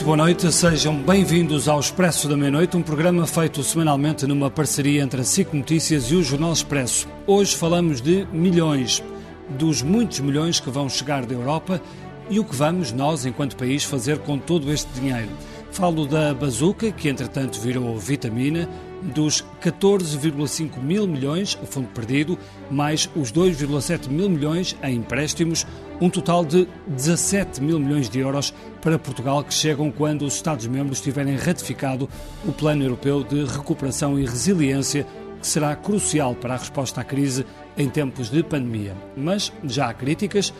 muito boa noite. Sejam bem-vindos ao Expresso da Meia-Noite, um programa feito semanalmente numa parceria entre a SIC Notícias e o Jornal Expresso. Hoje falamos de milhões, dos muitos milhões que vão chegar da Europa e o que vamos, nós, enquanto país, fazer com todo este dinheiro. Falo da bazuca, que entretanto virou vitamina, dos 14,5 mil milhões, o fundo perdido, mais os 2,7 mil milhões em empréstimos, um total de 17 mil milhões de euros para Portugal que chegam quando os Estados-membros tiverem ratificado o Plano Europeu de Recuperação e Resiliência, que será crucial para a resposta à crise em tempos de pandemia. Mas já há críticas,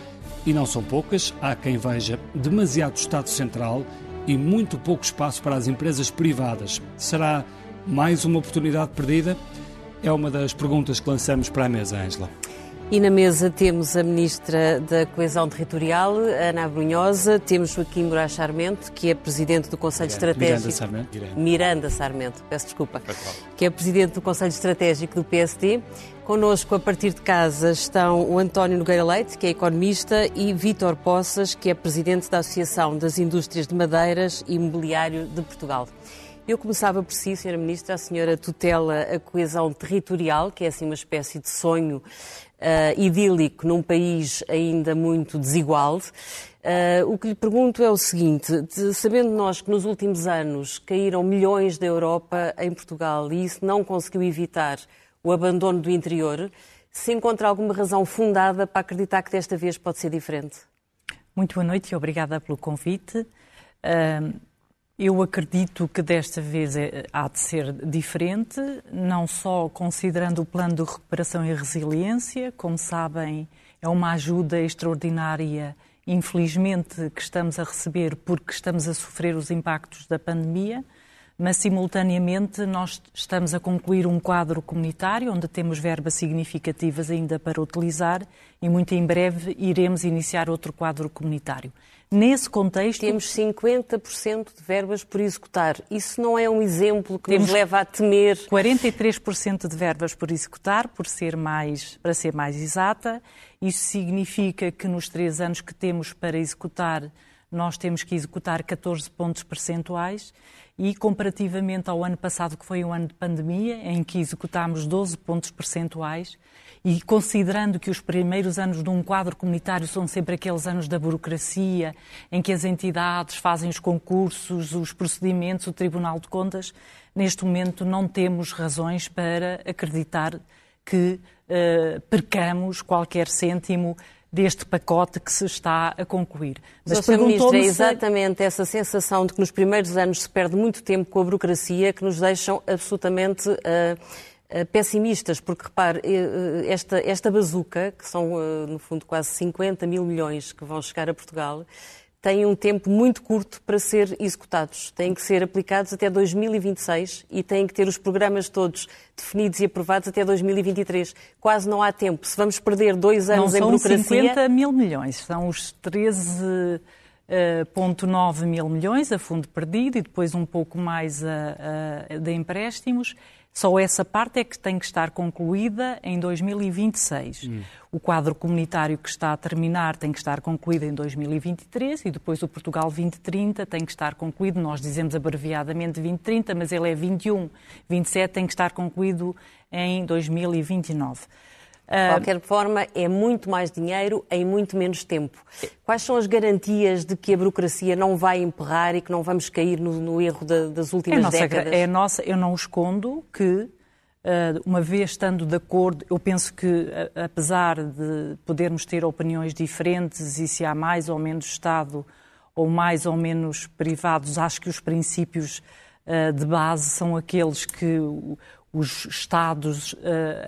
e não são poucas, há quem veja demasiado Estado Central e muito pouco espaço para as empresas privadas. Será mais uma oportunidade perdida? É uma das perguntas que lançamos para a mesa, Ângela. E na mesa temos a Ministra da Coesão Territorial, Ana Brunhosa, temos Joaquim Moraes Sarmento, que é Presidente do Conselho Miranda, Estratégico... Miranda Sarmento. Miranda. Miranda Sarmento, peço desculpa. Que é Presidente do Conselho Estratégico do PSD. Connosco, a partir de casa, estão o António Nogueira Leite, que é economista, e Vítor Poças, que é Presidente da Associação das Indústrias de Madeiras e Imobiliário de Portugal. Eu começava por si, Sra. Ministra, a senhora tutela a coesão territorial, que é assim uma espécie de sonho uh, idílico num país ainda muito desigual. Uh, o que lhe pergunto é o seguinte: de, sabendo nós que nos últimos anos caíram milhões da Europa em Portugal e isso não conseguiu evitar o abandono do interior, se encontra alguma razão fundada para acreditar que desta vez pode ser diferente? Muito boa noite e obrigada pelo convite. Uh, eu acredito que desta vez é, há de ser diferente, não só considerando o plano de recuperação e resiliência, como sabem, é uma ajuda extraordinária, infelizmente, que estamos a receber porque estamos a sofrer os impactos da pandemia, mas simultaneamente nós estamos a concluir um quadro comunitário onde temos verbas significativas ainda para utilizar e muito em breve iremos iniciar outro quadro comunitário. Nesse contexto. Temos 50% de verbas por executar. Isso não é um exemplo que nos leva a temer. 43% de verbas por executar, por ser mais, para ser mais exata. Isso significa que nos três anos que temos para executar, nós temos que executar 14 pontos percentuais e comparativamente ao ano passado, que foi um ano de pandemia, em que executámos 12 pontos percentuais, e considerando que os primeiros anos de um quadro comunitário são sempre aqueles anos da burocracia, em que as entidades fazem os concursos, os procedimentos, o Tribunal de Contas, neste momento não temos razões para acreditar que uh, percamos qualquer cêntimo deste pacote que se está a concluir. Mas Sr. Ministro, é exatamente essa sensação de que nos primeiros anos se perde muito tempo com a burocracia que nos deixam absolutamente uh, uh, pessimistas, porque repare, uh, esta, esta bazuca, que são no fundo quase 50 mil milhões que vão chegar a Portugal, têm um tempo muito curto para ser executados. Têm que ser aplicados até 2026 e têm que ter os programas todos definidos e aprovados até 2023. Quase não há tempo. Se vamos perder dois anos não em burocracia... Não são 50 mil milhões, são os 13... 0,9 mil milhões a fundo perdido e depois um pouco mais a, a, de empréstimos. Só essa parte é que tem que estar concluída em 2026. Hum. O quadro comunitário que está a terminar tem que estar concluído em 2023 e depois o Portugal 2030 tem que estar concluído, nós dizemos abreviadamente 2030, mas ele é 21. 27 tem que estar concluído em 2029. De qualquer forma, é muito mais dinheiro em muito menos tempo. Quais são as garantias de que a burocracia não vai emperrar e que não vamos cair no, no erro da, das últimas é nossa, décadas? É nossa, eu não escondo que, uma vez estando de acordo, eu penso que, apesar de podermos ter opiniões diferentes e se há mais ou menos Estado ou mais ou menos privados, acho que os princípios de base são aqueles que os Estados uh,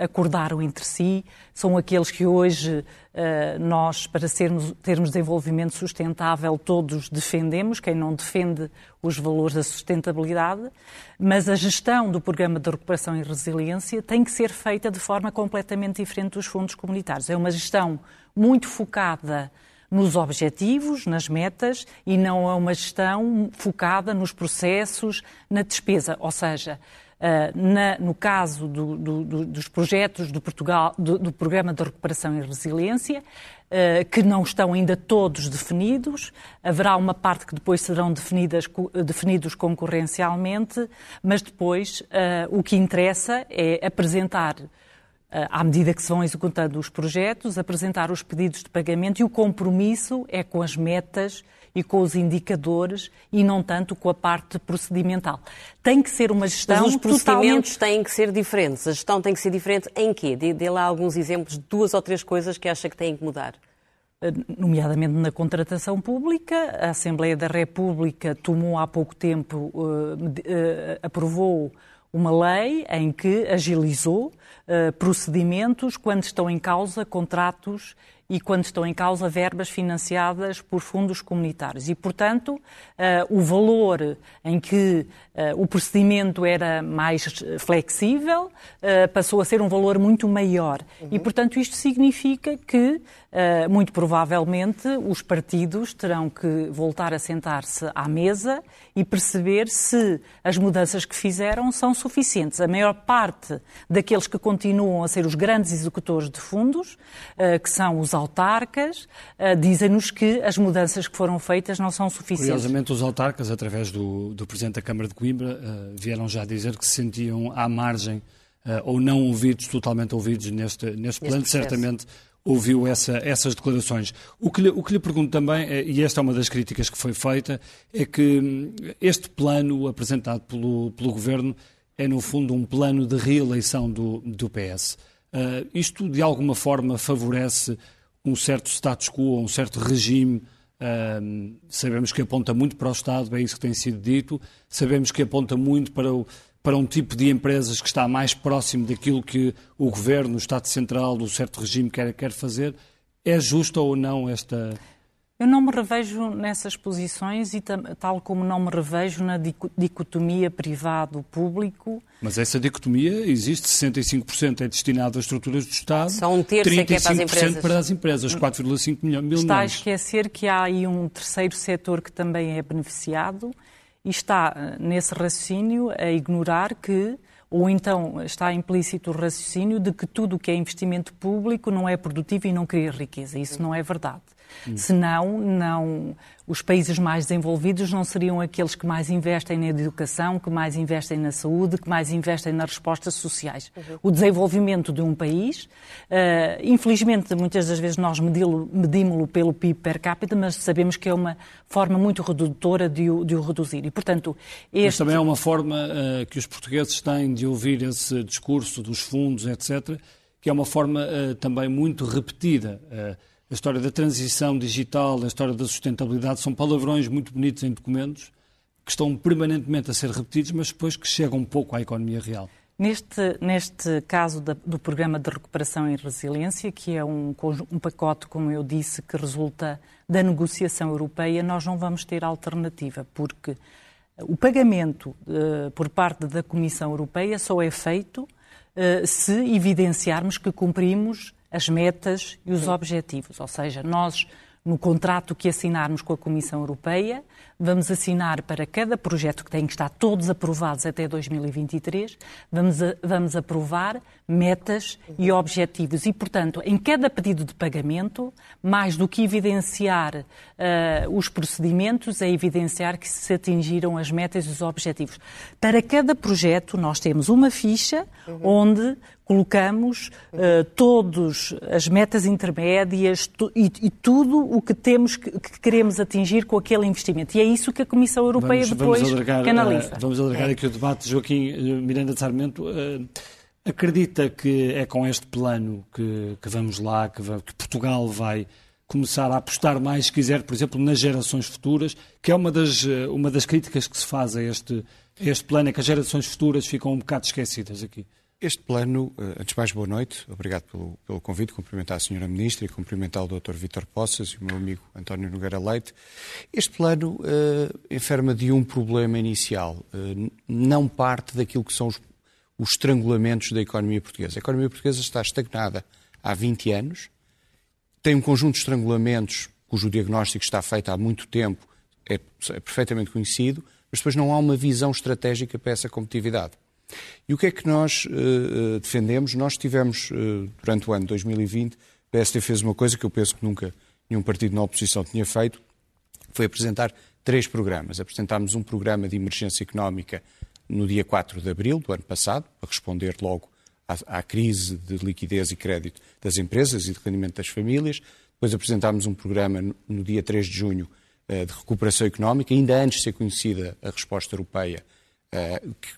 acordaram entre si, são aqueles que hoje uh, nós, para sermos, termos desenvolvimento sustentável, todos defendemos, quem não defende os valores da sustentabilidade, mas a gestão do Programa de Recuperação e Resiliência tem que ser feita de forma completamente diferente dos fundos comunitários. É uma gestão muito focada nos objetivos, nas metas, e não é uma gestão focada nos processos, na despesa. Ou seja, na, no caso do, do, dos projetos do, Portugal, do, Programa de Recuperação e Resiliência, que não estão ainda todos definidos. Haverá uma parte que depois serão definidas, definidos concorrencialmente, mas depois o que interessa é apresentar à medida que se vão executando os projetos, apresentar os pedidos de pagamento e o compromisso é com as metas e com os indicadores e não tanto com a parte procedimental. Tem que ser uma gestão Mas os procedimentos totalmente... têm que ser diferentes. A gestão tem que ser diferente em quê? Dê, dê lá alguns exemplos de duas ou três coisas que acha que têm que mudar eh, nomeadamente na contratação pública. A Assembleia da República tomou há pouco tempo, uh, uh, aprovou uma lei em que agilizou uh, procedimentos quando estão em causa contratos e quando estão em causa verbas financiadas por fundos comunitários. E, portanto, uh, o valor em que uh, o procedimento era mais flexível uh, passou a ser um valor muito maior. Uhum. E, portanto, isto significa que, muito provavelmente, os partidos terão que voltar a sentar-se à mesa e perceber se as mudanças que fizeram são suficientes. A maior parte daqueles que continuam a ser os grandes executores de fundos, que são os autarcas uh, dizem-nos que as mudanças que foram feitas não são suficientes. Curiosamente, os autarcas, através do, do Presidente da Câmara de Coimbra, uh, vieram já dizer que se sentiam à margem uh, ou não ouvidos, totalmente ouvidos neste, neste plano. Certamente ouviu essa, essas declarações. O que, lhe, o que lhe pergunto também, e esta é uma das críticas que foi feita, é que hum, este plano apresentado pelo, pelo Governo é, no fundo, um plano de reeleição do, do PS. Uh, isto, de alguma forma, favorece um certo status quo, um certo regime. Um, sabemos que aponta muito para o Estado, é isso que tem sido dito. Sabemos que aponta muito para, o, para um tipo de empresas que está mais próximo daquilo que o Governo, o Estado Central, o certo regime quer, quer fazer. É justa ou não esta, eu não me revejo nessas posições e tal como não me revejo na dicotomia privado-público. Mas essa dicotomia existe, 65% é destinado às estruturas do Estado, Só um terço 35% é, é para as empresas, para as empresas 4,5 milhões. Mil está milhões. a esquecer que há aí um terceiro setor que também é beneficiado e está eh, nesse raciocínio a ignorar que ou então está implícito o raciocínio de que tudo o que é investimento público não é produtivo e não cria riqueza. Isso não é verdade. Hum. Senão, não, os países mais desenvolvidos não seriam aqueles que mais investem na educação, que mais investem na saúde, que mais investem nas respostas sociais. Uhum. O desenvolvimento de um país, uh, infelizmente, muitas das vezes nós medimos-lo pelo PIB per capita, mas sabemos que é uma forma muito redutora de o, de o reduzir. E, portanto, este... Mas também é uma forma uh, que os portugueses têm de ouvir esse discurso dos fundos, etc., que é uma forma uh, também muito repetida a história da transição digital, a história da sustentabilidade, são palavrões muito bonitos em documentos que estão permanentemente a ser repetidos, mas depois que chegam um pouco à economia real. Neste, neste caso da, do Programa de Recuperação e Resiliência, que é um, um pacote, como eu disse, que resulta da negociação europeia, nós não vamos ter alternativa, porque o pagamento uh, por parte da Comissão Europeia só é feito uh, se evidenciarmos que cumprimos as metas e os objetivos. Ou seja, nós, no contrato que assinarmos com a Comissão Europeia, vamos assinar para cada projeto que tem que estar todos aprovados até 2023, vamos, a, vamos aprovar metas e objetivos. E, portanto, em cada pedido de pagamento, mais do que evidenciar uh, os procedimentos, é evidenciar que se atingiram as metas e os objetivos. Para cada projeto, nós temos uma ficha uhum. onde colocamos uh, todas as metas intermédias tu, e, e, tudo o que temos que, que, queremos atingir com aquele investimento. E é isso que a Comissão Europeia vamos, depois vamos alargar, canaliza. Uh, vamos alargar é. aqui o debate. Joaquim eh, Miranda de Sarmento, acredita que é com este plano que, que vamos lá, que, que, Portugal vai começar a apostar mais, se quiser, por exemplo, nas gerações futuras, que é uma das, uma das críticas que se faz a este, a este plano, é que as gerações futuras ficam um bocado esquecidas aqui. Este plano, eh, antes mais, boa noite. Obrigado pelo, pelo convite. Cumprimentar a Sra. Ministra e cumprimentar o Dr. Vítor Poças e o meu amigo António Nogueira Leite. Este plano uh, enferma de um problema inicial. Uh, não parte daquilo que são os, os estrangulamentos da economia portuguesa. A economia portuguesa está estagnada há 20 anos, tem um conjunto de estrangulamentos cujo diagnóstico está feito há muito tempo, é, é perfeitamente conhecido, mas depois não há uma visão estratégica para essa competitividade. E o que é que nós uh, defendemos? Nós tivemos, uh, durante o ano 2020, o PSD fez uma coisa que eu penso que nunca nenhum partido na oposição tinha feito, foi apresentar três programas. Apresentámos um programa de emergência económica no dia 4 de abril do ano passado, para responder logo à, à crise de liquidez e crédito das empresas e de rendimento das famílias. Depois apresentámos um programa no dia 3 de junho de recuperação económica, ainda antes de ser conhecida a resposta europeia. Que,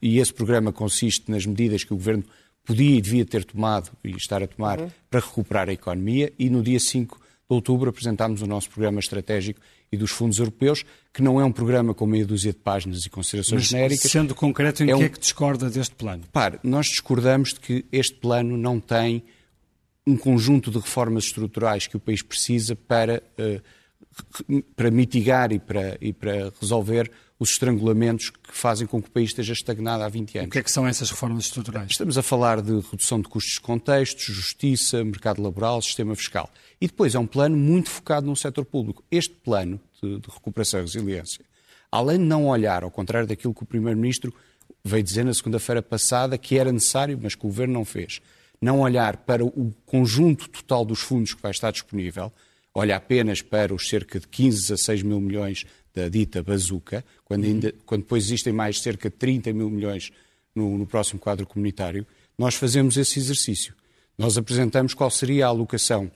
e esse programa consiste nas medidas que o Governo podia e devia ter tomado e estar a tomar uhum. para recuperar a economia. E no dia 5 de outubro apresentámos o nosso programa estratégico e dos fundos europeus, que não é um programa com meia dúzia de páginas e considerações Mas, genéricas. Sendo concreto, em é que um... é que discorda deste plano? Pare, nós discordamos de que este plano não tem um conjunto de reformas estruturais que o país precisa para, uh, para mitigar e para, e para resolver os estrangulamentos que fazem com que o país esteja estagnado há 20 anos. O que é que são essas reformas estruturais? Estamos a falar de redução de custos de contextos, justiça, mercado laboral, sistema fiscal. E depois é um plano muito focado no setor público. Este plano de, de recuperação e resiliência, além de não olhar, ao contrário daquilo que o Primeiro-Ministro veio dizer na segunda-feira passada, que era necessário, mas que o Governo não fez, não olhar para o conjunto total dos fundos que vai estar disponível, olha apenas para os cerca de 15 a 6 mil milhões da dita bazuca, quando, ainda, quando depois existem mais cerca de 30 mil milhões no, no próximo quadro comunitário, nós fazemos esse exercício. Nós apresentamos qual seria a alocação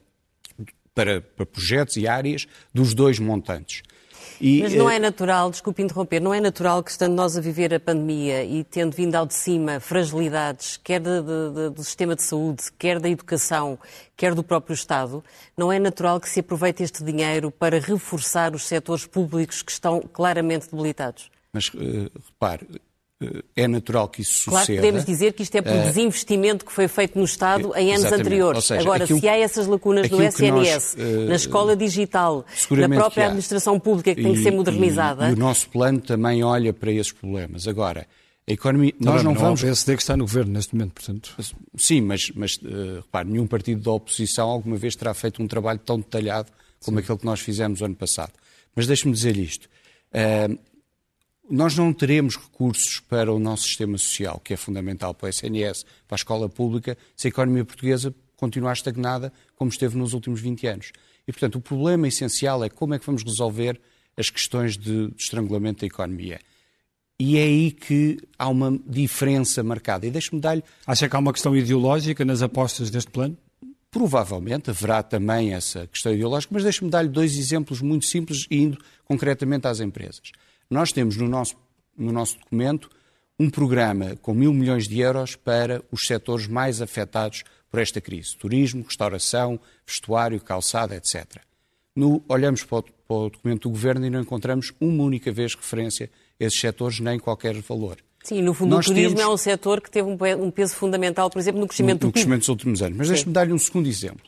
para, para projetos e áreas dos dois montantes. E, Mas não eh, é natural, desculpe interromper, não é natural que estando nós a viver a pandemia e tendo vindo ao de cima fragilidades, quer de, de, do sistema de saúde, quer da educação, quer do próprio Estado, não é natural que se aproveite este dinheiro para reforçar os setores públicos que estão claramente debilitados? Mas uh, repare, é natural que isso claro, suceda. Claro, podemos dizer que isto é por uh, desinvestimento que foi feito no Estado em anos anteriores. Seja, Agora, aquilo, se há essas lacunas no SNS, nós, uh, na escola digital, na própria administração pública que e, tem que ser modernizada... E, e, o nosso plano também olha para esses problemas. Agora, a economia... Não, nós não, não vamos... o PSD que está no governo neste momento, portanto... Sim, mas, mas uh, repare, nenhum partido da oposição alguma vez terá feito um trabalho tão detalhado como Sim. aquele que nós fizemos o ano passado. Mas deixe-me dizer isto. Uh, nós não teremos recursos para o nosso sistema social, que é fundamental para o SNS, para a escola pública, se a economia portuguesa continuar estagnada como esteve nos últimos 20 anos. E, portanto, o problema essencial é como é que vamos resolver as questões de, de estrangulamento da economia. E é aí que há uma diferença marcada. E deixe-me dar-lhe. Acha que há uma questão ideológica nas apostas deste plano? Provavelmente haverá também essa questão ideológica, mas deixe-me dar-lhe dois exemplos muito simples, indo concretamente às empresas. Nós temos no nosso, no nosso documento um programa com mil milhões de euros para os setores mais afetados por esta crise: turismo, restauração, vestuário, calçada, etc. No, olhamos para o, para o documento do Governo e não encontramos uma única vez referência a esses setores, nem qualquer valor. Sim, no fundo Nós o turismo temos... é um setor que teve um peso fundamental, por exemplo, no crescimento no, do PIB. No crescimento dos últimos anos. Mas deixe-me dar-lhe um segundo exemplo.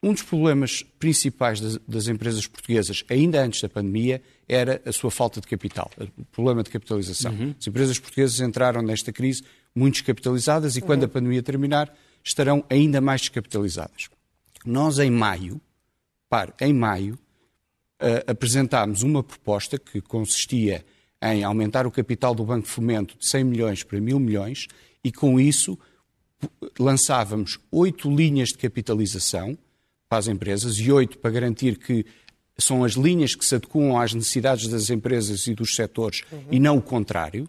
Um dos problemas principais das, das, empresas portuguesas, ainda antes da pandemia, era a sua falta de capital, o problema de capitalização. Uhum. As empresas portuguesas entraram nesta crise muito descapitalizadas e, quando uhum. a pandemia terminar, estarão ainda mais descapitalizadas. Nós, em maio, par, em maio, uh, apresentámos uma proposta que consistia em aumentar o capital do Banco Fomento de 100 milhões para 1.000 milhões e, com isso, lançávamos oito linhas de capitalização para as empresas e oito para garantir que são as linhas que se adequam às necessidades das empresas e dos setores uhum. e não o contrário.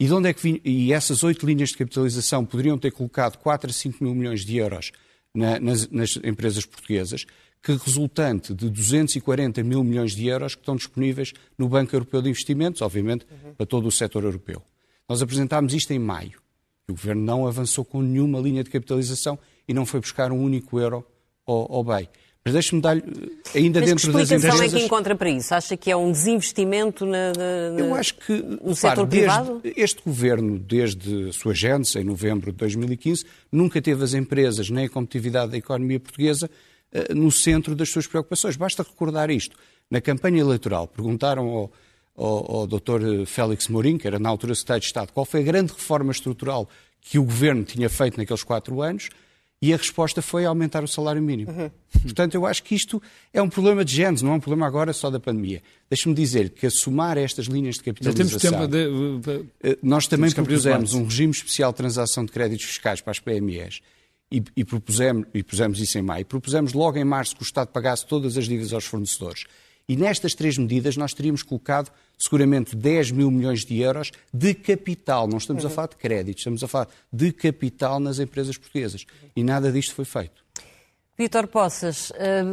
E, de onde é que e essas oito linhas de capitalização poderiam ter colocado 4 a 5 mil milhões de euros na, nas, nas, empresas portuguesas, que resultante de 240 mil milhões de euros que estão disponíveis no Banco Europeu de Investimentos, obviamente, uhum. para todo o setor europeu. Nós apresentámos isto em maio. O Governo não avançou com nenhuma linha de capitalização e não foi buscar um único euro ao, ao BEI. Mas deixe-me dar ainda Mas dentro das empresas... que explicação é que encontra para isso? Acha que é um desinvestimento na, na, Eu acho que, no setor privado? Este governo, desde a sua gênese, em novembro de 2015, nunca teve as empresas nem a competitividade da economia portuguesa uh, no centro das suas preocupações. Basta recordar isto. Na campanha eleitoral, perguntaram ao, ao, ao Dr. Félix Mourinho, que era na altura secretário de Estado, qual foi a grande reforma estrutural que o governo tinha feito naqueles quatro anos, E a resposta foi aumentar o salário mínimo. Uhum. Portanto, eu acho que isto é um problema de géneros, não é um problema agora só da pandemia. Deixe-me dizer que a somar estas linhas de capitalização... De... Eh, nós também propusemos um regime especial de transação de créditos fiscais para as PMEs e, e, propusemos, e pusemos isso em maio. Propusemos logo em março que o Estado pagasse todas as dívidas aos fornecedores. E nestas três medidas nós teríamos colocado seguramente 10 mil milhões de euros de capital. Não estamos uhum. a falar de crédito, estamos a falar de capital nas empresas portuguesas. E nada disto foi feito. Vítor Poças, eh,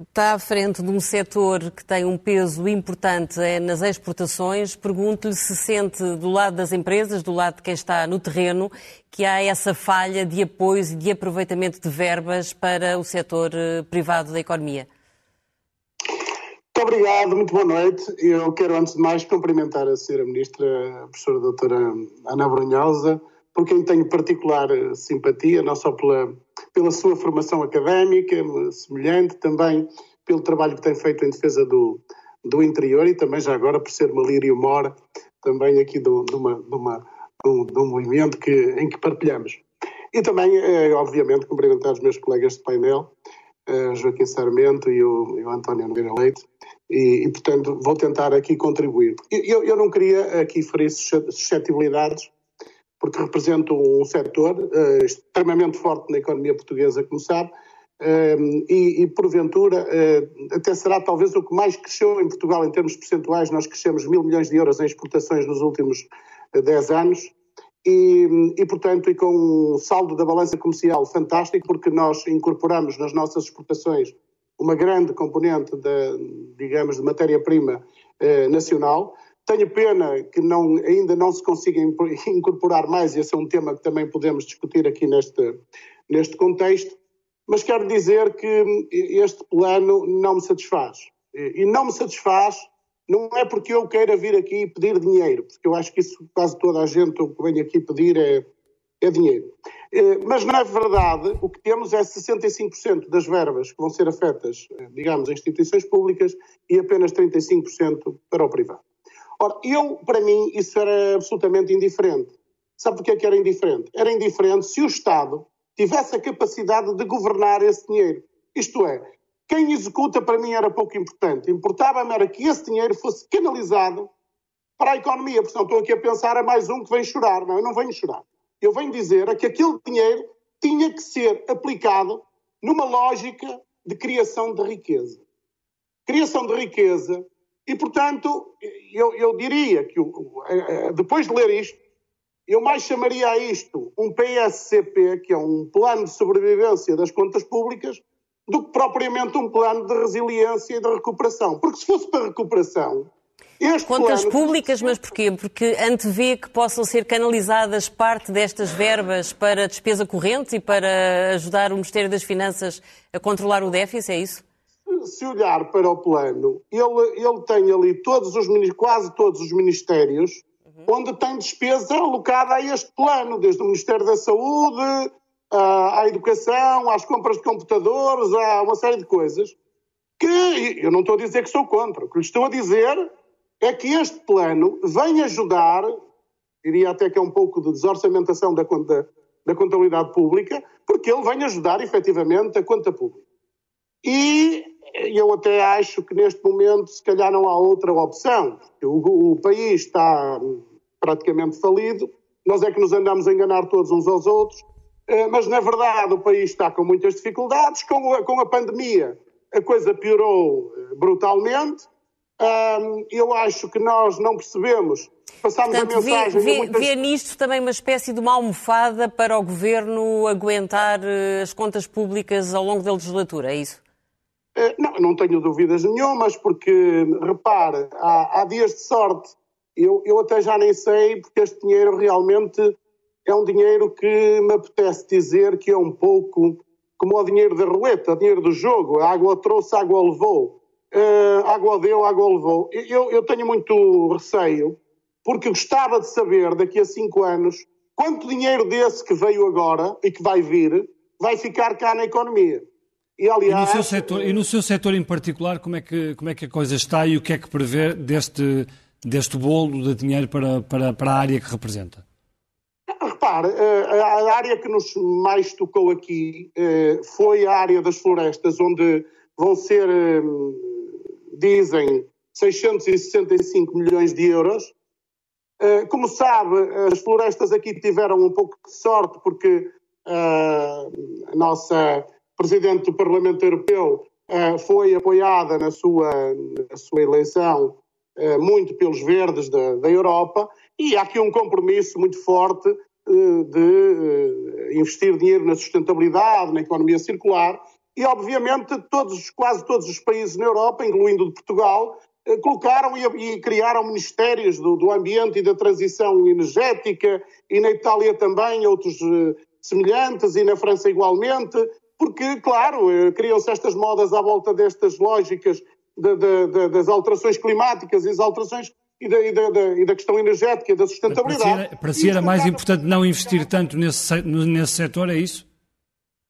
está à frente de um setor que tem um peso importante é nas exportações. Pergunto-lhe se sente do lado das empresas, do lado de quem está no terreno, que há essa falha de apoio e de aproveitamento de verbas para o setor eh, privado da economia. Obrigado, muito boa noite. Eu quero, antes de mais, cumprimentar a Sra. Ministra, a professora doutora Ana Brunhosa, por quem tenho particular simpatia, não só pela, pela sua formação académica, semelhante, também pelo trabalho que tem feito em defesa do, do interior e também, já agora, por ser uma lírio mora, também aqui de, uma, de, uma, de, um, de um movimento que, em que partilhamos. E também, é, obviamente, cumprimentar os meus colegas de painel, Joaquim Sarmento e o, e o António Nogueira Leite, e, e, portanto vou tentar aqui contribuir. Eu, eu não queria aqui ferir suscetibilidades, porque represento um setor uh, extremamente forte na economia portuguesa, como sabe, uh, e, e, porventura uh, até será talvez o que mais cresceu em Portugal em termos percentuais, nós crescemos mil milhões de euros em exportações nos últimos 10 anos, e, e, portanto, e com um saldo da balança comercial fantástico, porque nós incorporamos nas nossas exportações uma grande componente, de, digamos, de matéria-prima eh, nacional. Tenho pena que não, ainda não se consiga incorporar mais, e esse é um tema que também podemos discutir aqui neste, neste contexto, mas quero dizer que este plano não me satisfaz. E não me satisfaz não é porque eu queira vir aqui pedir dinheiro, porque eu acho que isso quase toda a gente o que vem aqui pedir é, é dinheiro. Eh, mas, na verdade, o que temos é 65% das verbas que vão ser afetas, eh, digamos, a instituições públicas e apenas 35% para o privado. Ora, eu, para mim, isso era absolutamente indiferente. Sabe porquê que era indiferente? Era indiferente se o Estado tivesse a capacidade de governar esse dinheiro. Isto é, quem executa para mim era pouco importante. Importava-me era que esse dinheiro fosse canalizado para a economia. Portanto, estou aqui a pensar a mais um que vem chorar. Não, eu não venho chorar. Eu venho dizer é que aquele dinheiro tinha que ser aplicado numa lógica de criação de riqueza. Criação de riqueza. E, portanto, eu, eu diria que, depois de ler isto, eu mais chamaria a isto um PSCP, que é um plano de sobrevivência das contas públicas, do que propriamente um plano de resiliência e de recuperação. Porque se fosse para recuperação, este Contas plano... públicas, mas porquê? Porque antevê que possam ser canalizadas parte destas verbas para despesa corrente e para ajudar o Ministério das Finanças a controlar o déficit, é isso? Se olhar para o plano, ele, ele tem ali todos os, quase todos os ministérios uhum. onde tem despesa alocada a este plano, desde o Ministério da Saúde, à educação, às compras de computadores, a uma série de coisas, que eu não estou a dizer que sou contra. O que lhe estou a dizer é que este plano vem ajudar, diria até que é um pouco de desorçamentação da, conta, da contabilidade pública, porque ele vem ajudar efetivamente a conta pública. E eu até acho que neste momento se calhar não há outra opção. O, o país está praticamente falido, nós é que nos andamos a enganar todos uns aos outros, mas na verdade o país está com muitas dificuldades, com a, com a pandemia a coisa piorou eh, brutalmente, eu acho que nós não percebemos. Passámos Portanto, a mensagem. Vê, vê, muitas... vê nisto também uma espécie de uma almofada para o governo aguentar eh, as contas públicas ao longo da legislatura, é isso? Eh, não, não tenho dúvidas nenhumas, porque, repare, há, há dias de sorte. Eu, eu até já nem sei, porque este dinheiro realmente é um dinheiro que me apetece dizer que é um pouco como o dinheiro da roleta, o dinheiro do jogo. A água trouxe, a água levou uh, água deu, água levou. Eu, eu tenho muito receio, porque gostava de saber daqui a cinco anos quanto dinheiro desse que veio agora e que vai vir vai ficar cá na economia. E, aliás, e, no seu setor, e no seu setor em particular, como é, que, como é que a coisa está e o que é que prevê deste, deste bolo de dinheiro para, para, para a área que representa? Repare, a área que nos mais tocou aqui foi a área das florestas, onde vão ser, dizem, 665 milhões de euros. Como sabe, as florestas aqui tiveram um pouco de sorte, porque a nossa Presidente do Parlamento Europeu foi apoiada na sua, na sua eleição muito pelos verdes da, da Europa e há aqui um compromisso muito forte de investir dinheiro na sustentabilidade, na economia circular e, obviamente, todos, quase todos os países na Europa, incluindo de Portugal, colocaram e, criaram ministérios do, do, ambiente e da transição energética e na Itália também outros semelhantes e na França igualmente, porque, claro, criam-se estas modas à volta destas lógicas de, de, de, das alterações climáticas e das alterações e da, e, da, e da, questão energética da sustentabilidade. Para, para si era, mais importante não investir tanto nesse, nesse setor, é isso?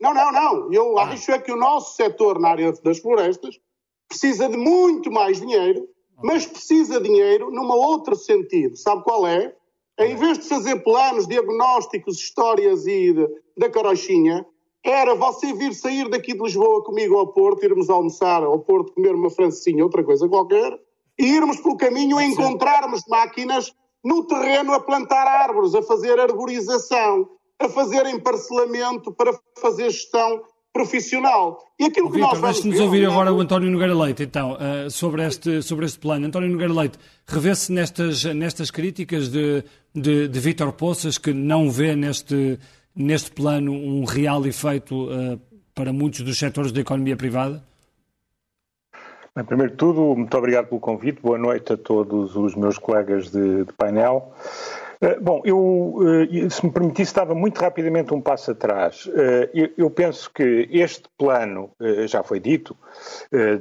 Não, não, não. Eu ah. acho é que o nosso setor na área das florestas precisa de muito mais dinheiro, mas precisa de dinheiro num outro sentido. Sabe qual é? Em vez de fazer planos, diagnósticos, histórias e de, da carochinha, era você vir sair daqui de Lisboa comigo ao Porto, irmos almoçar ao Porto, comer uma francesinha, outra coisa qualquer, e irmos pelo caminho a encontrarmos máquinas no terreno a plantar árvores, a fazer arborização, a fazer emparcelamento para fazer gestão profissional. E aquilo que Victor, nós vamos deixe-nos ouvir agora o António Nogueira Leite, então, uh, sobre, este, sobre este plano. António Nogueira Leite, revê-se nestas, nestas críticas de, de, de Vítor Poças, que não vê neste, neste plano um real efeito uh, para muitos dos setores da economia privada? Bem, primeiro de tudo, muito obrigado pelo convite. Boa noite a todos os meus colegas de, de painel. Uh, bom, eu, uh, se me permitisse, estava muito rapidamente um passo atrás. Eu, eu, penso que este plano, já foi dito,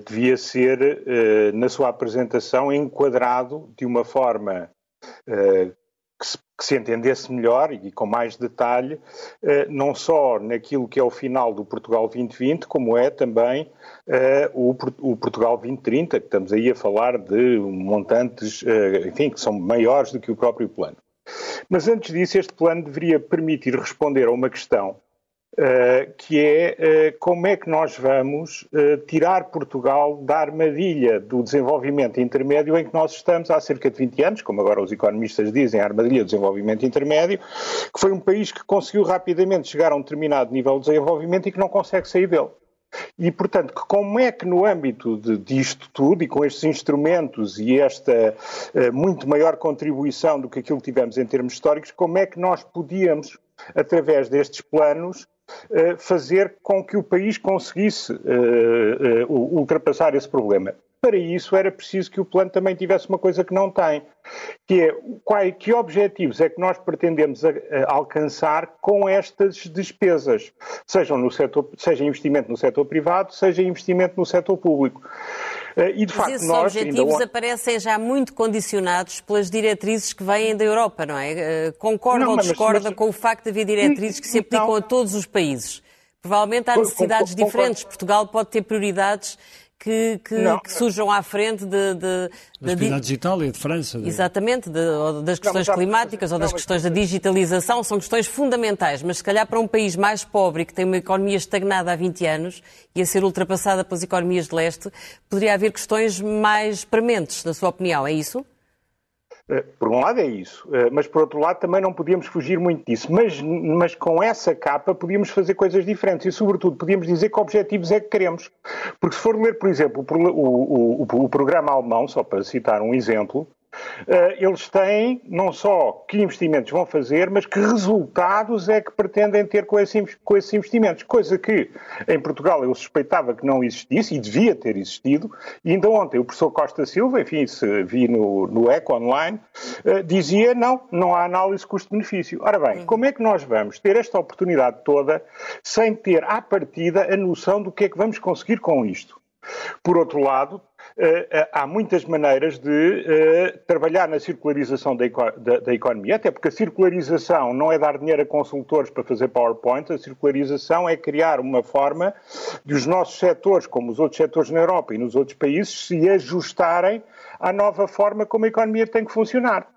devia ser, na sua apresentação, enquadrado de uma forma que se, entendesse melhor e com mais detalhe, eh, não só naquilo que é o final do Portugal 2020, como é também eh, o, o, Portugal 2030, que estamos aí a falar de montantes, eh, enfim, que são maiores do que o próprio plano. Mas antes disso, este plano deveria permitir responder a uma questão Uh, que é uh, como é que nós vamos uh, tirar Portugal da armadilha do desenvolvimento intermédio em que nós estamos há cerca de 20 anos, como agora os economistas dizem, a armadilha do desenvolvimento intermédio, que foi um país que conseguiu rapidamente chegar a um determinado nível de desenvolvimento e que não consegue sair dele. E, portanto, como é que no âmbito de, disto tudo e com estes instrumentos e esta muito maior contribuição do que aquilo que tivemos em termos históricos, como é que nós podíamos, através destes planos, eh, fazer com que o país conseguisse eh, eh, ultrapassar esse problema. Para isso era preciso que o plano também tivesse uma coisa que não tem, que é qual, que objetivos é que nós pretendemos a, a alcançar com estas despesas, sejam no setor, seja investimento no setor privado, seja investimento no setor público. Eh, e, de facto, esses nós, objetivos aparecem já muito condicionados pelas diretrizes que vêm da Europa, não é? Eh, concorda não, ou discorda mas... com o facto de haver diretrizes que se aplicam não. a todos os países? Provavelmente há necessidades diferentes. Portugal pode ter prioridades que, que, que, surjam à frente de. de, de, de digital e de França. De... Exatamente, de, ou das questões não, climáticas ou das questões da digitalização, são questões fundamentais, mas se calhar para um país mais pobre e que tem uma economia estagnada há 20 anos e a ser ultrapassada pelas economias de leste, poderia haver questões mais prementes, na sua opinião, é isso? Eh, por um lado é isso, eh, mas por outro lado também não podíamos fugir muito disso. Mas, mas com essa capa podíamos fazer coisas diferentes e, sobretudo, podíamos dizer que objetivos é que queremos. Porque se for ler, por exemplo, o, o, o, o programa alemão, só para citar um exemplo, eles têm não só que investimentos vão fazer, mas que resultados é que pretendem ter com esses, com esses investimentos. Coisa que em Portugal eu suspeitava que não existisse e devia ter existido. E ainda ontem o professor Costa Silva, enfim, se vi no, no ECO Online, uh, dizia não, não há análise custo-benefício. Ora bem, como é que nós vamos ter esta oportunidade toda sem ter à partida a noção do que é que vamos conseguir com isto? Por outro lado, eh, eh, há muitas maneiras de eh, trabalhar na circularização da, economia, até porque a circularização não é dar dinheiro a consultores para fazer PowerPoint, a circularização é criar uma forma de os nossos setores, como os outros setores na Europa e nos outros países, se ajustarem à nova forma como a economia tem que funcionar.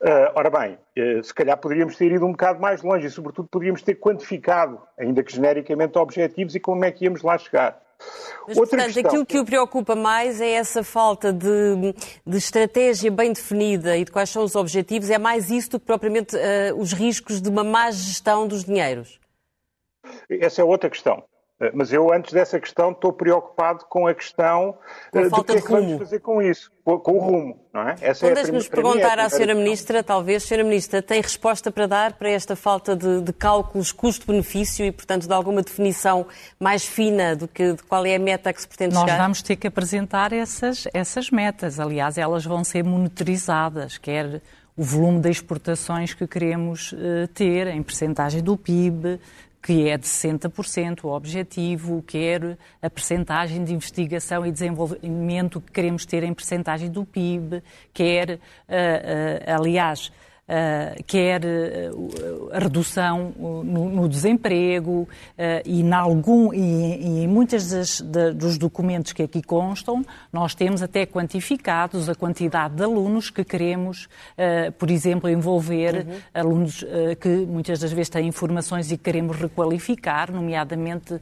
Uh, ora bem, uh, se calhar poderíamos ter ido um bocado mais longe e, sobretudo, poderíamos ter quantificado, ainda que genericamente, objetivos e como é que íamos lá chegar. Mas, Outra portanto, questão... aquilo que o preocupa mais é essa falta de, de, estratégia bem definida e de quais são os objetivos, é mais isso do que propriamente uh, os riscos de uma má gestão dos dinheiros? Essa é outra questão. Eh, mas eu, antes dessa questão, estou preocupado com a questão com a eh, do que é que vamos fazer com isso, com, o rumo, não é? Essa então, é deixe-nos perguntar é à Sra. Ministra, talvez, Sra. Ministra, tem resposta para dar para esta falta de, de cálculos custo-benefício e, portanto, de alguma definição mais fina do que de qual é a meta que se pretende Nós chegar? Nós vamos ter que apresentar essas, essas metas. Aliás, elas vão ser monitorizadas, quer o volume de exportações que queremos uh, ter em percentagem do PIB, que é de 60%, o objetivo, quer a percentagem de investigação e desenvolvimento que queremos ter em percentagem do PIB, quer, uh, uh, aliás, uh, quer uh, a redução no, no desemprego e, em algum, e, e em muitos dos documentos que aqui constam, nós temos até quantificados a quantidade de alunos que queremos, por exemplo, envolver, uhum. alunos que muitas das vezes têm formações e queremos requalificar, nomeadamente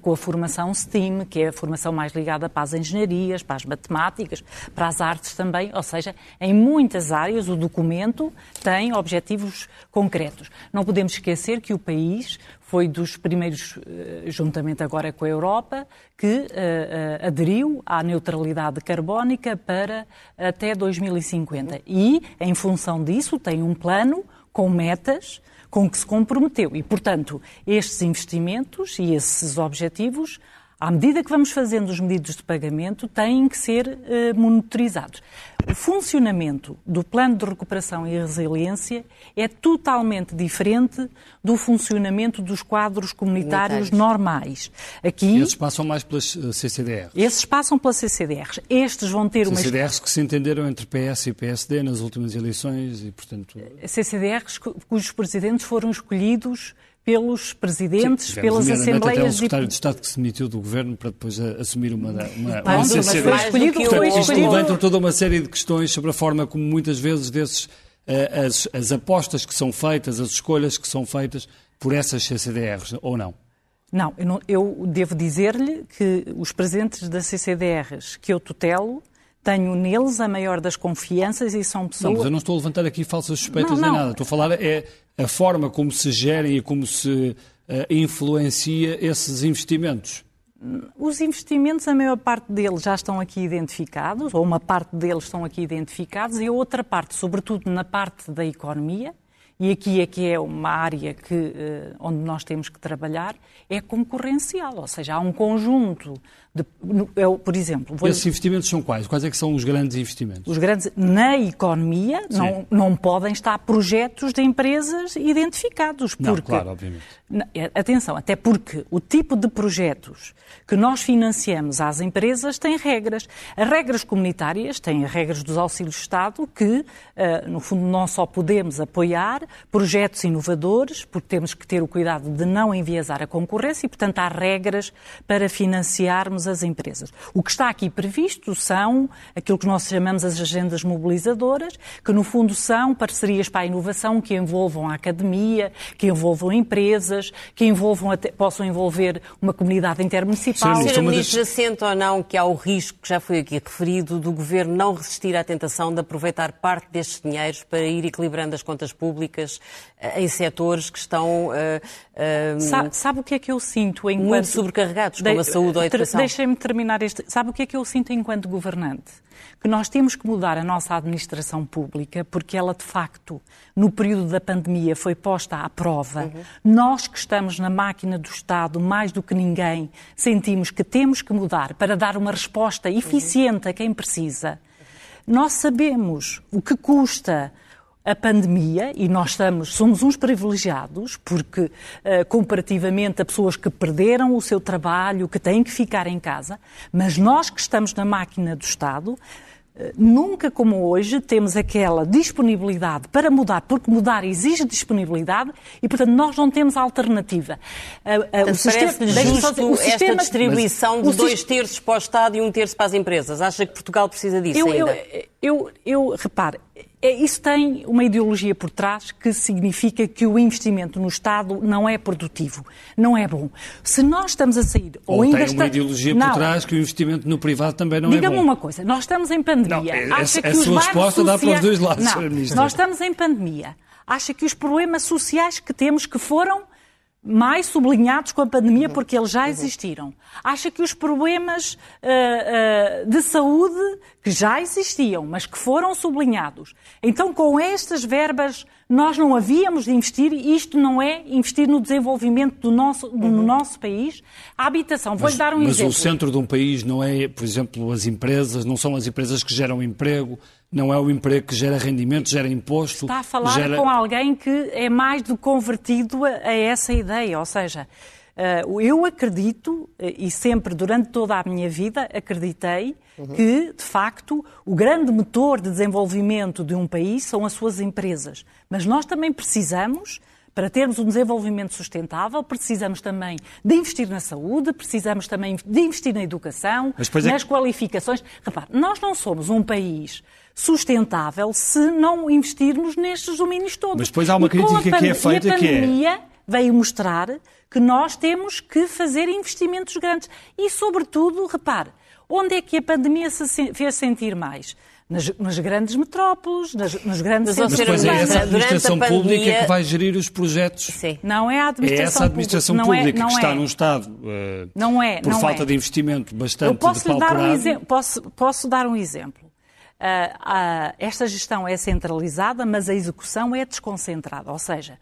com a formação STEAM, que é a formação mais ligada para as engenharias, para as matemáticas, para as artes também, ou seja, em muitas áreas o documento tem objetivos concretos. Não podemos esquecer que o país foi dos primeiros, eh, juntamente agora com a Europa, que uh, uh, aderiu à neutralidade carbónica para até 2050. E, em função disso, tem um plano com metas com que se comprometeu. E, portanto, estes investimentos e esses objetivos à medida que vamos fazendo os medidos de pagamento, têm que ser eh, monitorizados. O funcionamento do Plano de Recuperação e Resiliência é totalmente diferente do funcionamento dos quadros comunitários normais. Aqui, esses passam mais pelas eh, CCDRs? Esses passam pelas CCDRs. Estes vão ter uma... CCDRs que se entenderam entre PS e PSD nas últimas eleições e, portanto... CCDRs cujos presidentes foram escolhidos pelos presidentes, Sim, pelas assembleias... Até o secretário de Estado que se demitiu do governo para depois assumir uma, uma, uma CCD. Escolhido, Portanto, isto levanta toda uma série de questões sobre a forma como muitas vezes desses, eh, as, as apostas que são feitas, as escolhas que são feitas por essas CCDRs, ou não? Não, eu, não, eu devo dizer-lhe que os presidentes das CCDRs que eu tutelo tenho neles a maior das confianças e são pessoas. Não, mas eu não estou a levantar aqui falsas suspeitas não, nem nada. Estou a falar é a forma como se gerem e como se uh, influencia esses investimentos. Os investimentos, a maior parte deles já estão aqui identificados, ou uma parte deles estão aqui identificados, e a outra parte, sobretudo na parte da economia, e aqui é que é uma área que, uh, onde nós temos que trabalhar, é concorrencial, ou seja, há um conjunto de, eu, por exemplo, vou... Esses investimentos são quais? Quais é que são os grandes investimentos? Os grandes na economia não, não podem estar projetos de empresas identificados. Porque, não, claro, obviamente. É, atenção, até porque o tipo de projetos que nós financiamos às empresas tem regras. As regras comunitárias têm as regras dos auxílios de Estado que, uh, no fundo, não só podemos apoiar projetos inovadores, porque temos que ter o cuidado de não enviesar a concorrência e, portanto, há regras para financiarmos as empresas. O que está aqui previsto são aquilo que nós chamamos as agendas mobilizadoras, que no fundo são parcerias para a inovação que envolvam a academia, que envolvam empresas, que envolvam até, possam envolver uma comunidade intermunicipal. Sr. Ministro, assente ou não que há o risco, que já foi aqui referido, do Governo não resistir à tentação de aproveitar parte destes dinheiros para ir equilibrando as contas públicas eh, em setores que estão... Uh, uh, sabe, sabe, o que é que eu sinto enquanto... Muito sobrecarregados, como de... a saúde ou a educação. Deixem-me terminar este. Sabe o que é que eu sinto enquanto governante? Que nós temos que mudar a nossa administração pública, porque ela, de facto, no período da pandemia, foi posta à prova. Uhum. Nós que estamos na máquina do Estado, mais do que ninguém, sentimos que temos que mudar para dar uma resposta eficiente uhum. a quem precisa. Nós sabemos o que custa a pandemia, e nós estamos, somos uns privilegiados, porque uh, comparativamente a pessoas que perderam o seu trabalho, que têm que ficar em casa, mas nós que estamos na máquina do Estado, eh, Nunca como hoje temos aquela disponibilidade para mudar, porque mudar exige disponibilidade e, portanto, nós não temos alternativa. O sistema, justo o sistema, esta distribuição de dois terços para o Estado e um terço para as empresas? Acha que Portugal precisa disso eu, ainda? Eu, eu, eu repare, isso tem uma ideologia por trás que significa que o investimento no Estado não é produtivo, não é bom. Se nós estamos a sair... Ou, ou ainda tem uma ideologia não. por trás que o investimento no privado também não é bom. Diga-me uma coisa, nós estamos em pandemia. Não, Acha que a sua resposta sociais... dá para os dois lados, não, Nós estamos em pandemia. Acha que os problemas sociais que temos que foram mais sublinhados com a pandemia porque eles já existiram. Acha que os problemas uh, uh, de saúde que já existiam, mas que foram sublinhados. Então, com estas verbas, nós não havíamos de investir, e isto não é investir no desenvolvimento do nosso, do uhum. nosso país. A habitação, vou-lhe dar um mas exemplo. Mas o centro de um país não é, por exemplo, as empresas, não são as empresas que geram emprego, não é o emprego que gera rendimento, gera imposto. Está a falar gera... com alguém que é mais do convertido a, a essa ideia, ou seja, uh, eu acredito, eh, e sempre durante toda a minha vida acreditei, uhum. que, de facto, o grande motor de desenvolvimento de um país são as suas empresas. Mas nós também precisamos para termos um desenvolvimento sustentável, precisamos também de investir na saúde, precisamos também de investir na educação, é nas é... qualificações. Repare, nós não somos um país sustentável se não investirmos nestes domínios todos. Mas depois há uma crítica que é feita que é... a pandemia veio mostrar que nós temos que fazer investimentos grandes. E, sobretudo, repare, onde é que a pandemia se fez sentir mais? nas, nas grandes metrópoles, nas, nos grandes Mas, centros. Mas depois é essa administração pandemia... pública que vai gerir os projetos. Sim. Não é a administração É essa administração pública, pública é, que está é. num Estado uh, não é, por não falta é. de investimento bastante Eu posso dar um exemplo. Posso, posso dar um exemplo. Uh, uh, esta gestão é centralizada, mas a execução é desconcentrada. Ou seja,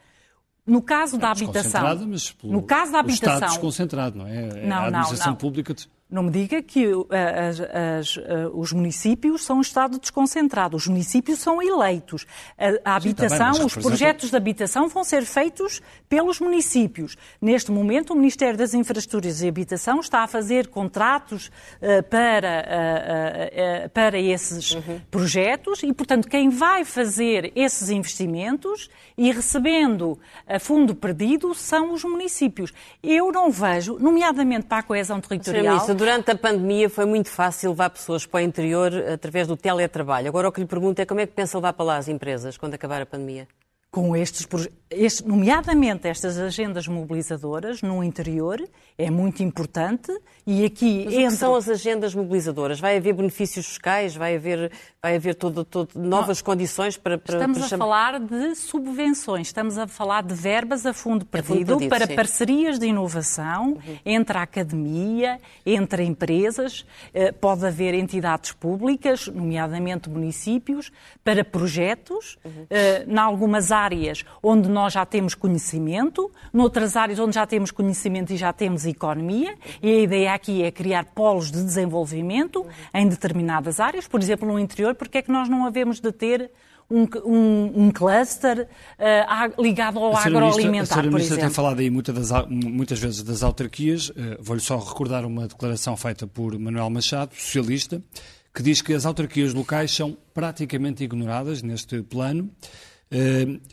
no caso é da habitação. Mas no caso da habitação. Estado desconcentrado, não é? Não, a administração não, não. pública não me diga que uh, as, as, uh, os municípios são um Estado desconcentrado. Os municípios são eleitos. A, a Sim, tá habitação, bem, os projetos de habitação vão ser feitos pelos municípios. Neste momento, o Ministério das Infraestruturas e Habitação está a fazer contratos uh, para, para esses uhum. projetos e, portanto, quem vai fazer esses investimentos e recebendo a fundo perdido são os municípios. Eu não vejo, nomeadamente para a coesão territorial durante a pandemia foi muito fácil levar pessoas para o interior através do teletrabalho. Agora o que lhe pergunto é como é que pensa levar para lá as empresas quando acabar a pandemia? Com estes, este, nomeadamente estas agendas mobilizadoras no interior, é muito importante e aqui Mas entre... são as agendas mobilizadoras? Vai haver benefícios fiscais? Vai haver, vai haver todo, todo, novas Não. condições para, para Estamos para a falar de subvenções, estamos a falar de verbas a fundo perdido, a fundo perdido para sim. parcerias de inovação uhum. entre a academia, entre empresas, eh, pode haver entidades públicas, nomeadamente municípios, para projetos, uhum. em algumas áreas áreas onde nós já temos conhecimento, noutras áreas onde já temos conhecimento e já temos economia, e a ideia aqui é criar polos de desenvolvimento em determinadas áreas. Por exemplo, no interior, porque é que nós não havemos de ter um, um, um cluster uh, ligado ao agroalimentar, a por exemplo. tem falado aí muitas, das, muitas vezes das autarquias. Uh, Vou-lhe só recordar uma declaração feita por Manuel Machado, socialista, que diz que as autarquias locais são praticamente ignoradas neste plano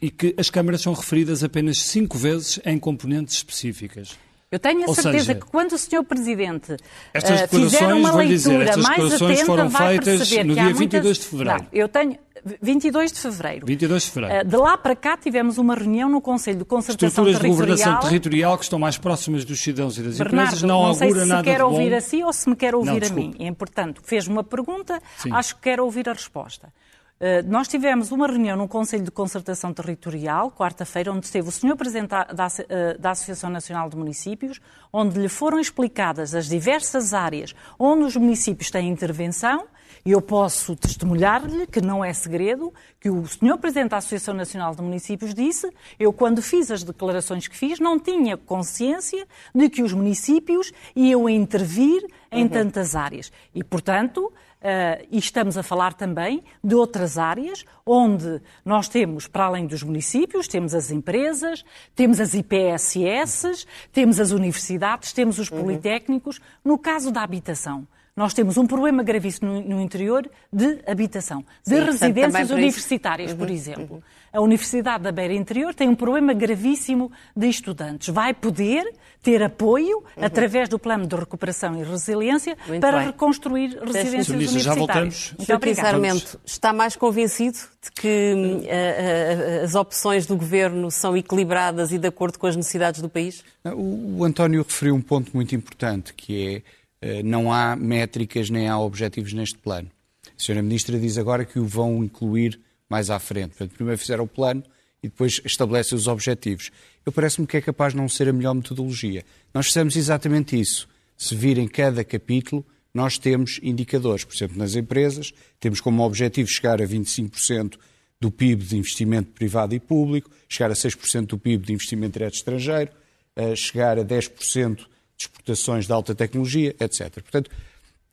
e que as câmaras são referidas apenas cinco vezes em componentes específicas. Eu tenho a Ou certeza seja, que quando o Sr. Presidente estas uh, fizer uma leitura dizer, estas mais atenta, foram vai feitas perceber no que dia há 22 muitas... de fevereiro. Não, eu tenho 22 de fevereiro. 22 de fevereiro. De lá para cá tivemos uma reunião no Conselho de Concertação Estruturas Territorial. de governação territorial que estão mais próximas dos cidadãos e das Bernardo, empresas não, não augura nada de bom. se quer ouvir a si ou se me quer ouvir não, a mim. E, portanto, fez uma pergunta, Sim. acho que quer ouvir a resposta. Eh, nós tivemos uma reunião no Conselho de Concertação Territorial, quarta-feira, onde esteve o Sr. Presidente eh, da Associação Nacional de Municípios, onde lhe foram explicadas as diversas áreas onde os municípios têm intervenção, e eu posso testemunhar-lhe que não é segredo que o Sr. Presidente da Associação Nacional de Municípios disse: eu, quando fiz as declarações que fiz, não tinha consciência de que os municípios iam intervir em uhum. tantas áreas. E, portanto, Uh, e estamos a falar também de outras áreas onde nós temos, para além dos municípios, temos as empresas, temos as IPSS, temos as universidades, temos os uhum. politécnicos. No caso da habitação, nós temos um problema gravíssimo no, interior de habitação, de Sim, residências universitárias, uhum, por exemplo. Uhum. A Universidade da Beira Interior tem um problema gravíssimo de estudantes. Vai poder ter apoio uhum. através do plano de recuperação e resiliência Muito para bem. reconstruir residências Sim. universitárias. Já voltamos. Muito obrigado. está mais convencido de que uh, uh, as opções do governo são equilibradas e de acordo com as necessidades do país? O, o António referiu um ponto muito importante, que é uh, não há métricas nem há objetivos neste plano. A senhora Ministra diz agora que o vão incluir mais à frente. Portanto, primeiro fizeram o plano e depois estabelecem os objetivos. Eu parece-me que é capaz de não ser a melhor metodologia. Nós fizemos exatamente isso. Se virem cada capítulo, nós temos indicadores. Por exemplo, nas empresas, temos como objetivo chegar a 25% do PIB de investimento privado e público, chegar a 6% do PIB de investimento direto estrangeiro, chegar a 10% de exportações de alta tecnologia, etc. Portanto,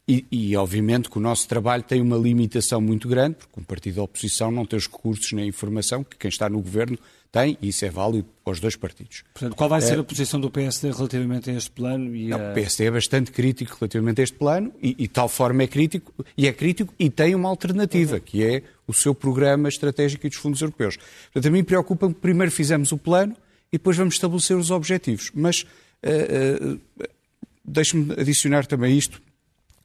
e, e, obviamente que o nosso trabalho tem uma limitação muito grande, porque um partido da oposição não tem os recursos nem a informação que quem está no governo tem, e isso é válido aos dois partidos. Portanto, qual vai ser a posição do PSD relativamente a este plano? E a... Não, o PSD é bastante crítico relativamente a este plano, e, e, tal forma é crítico, e é crítico e tem uma alternativa, uhum. que é o seu programa estratégico e dos fundos europeus. Portanto, a mim preocupa-me que primeiro fizemos o plano e depois vamos estabelecer os objetivos. Mas uh, uh, deixe-me adicionar também isto,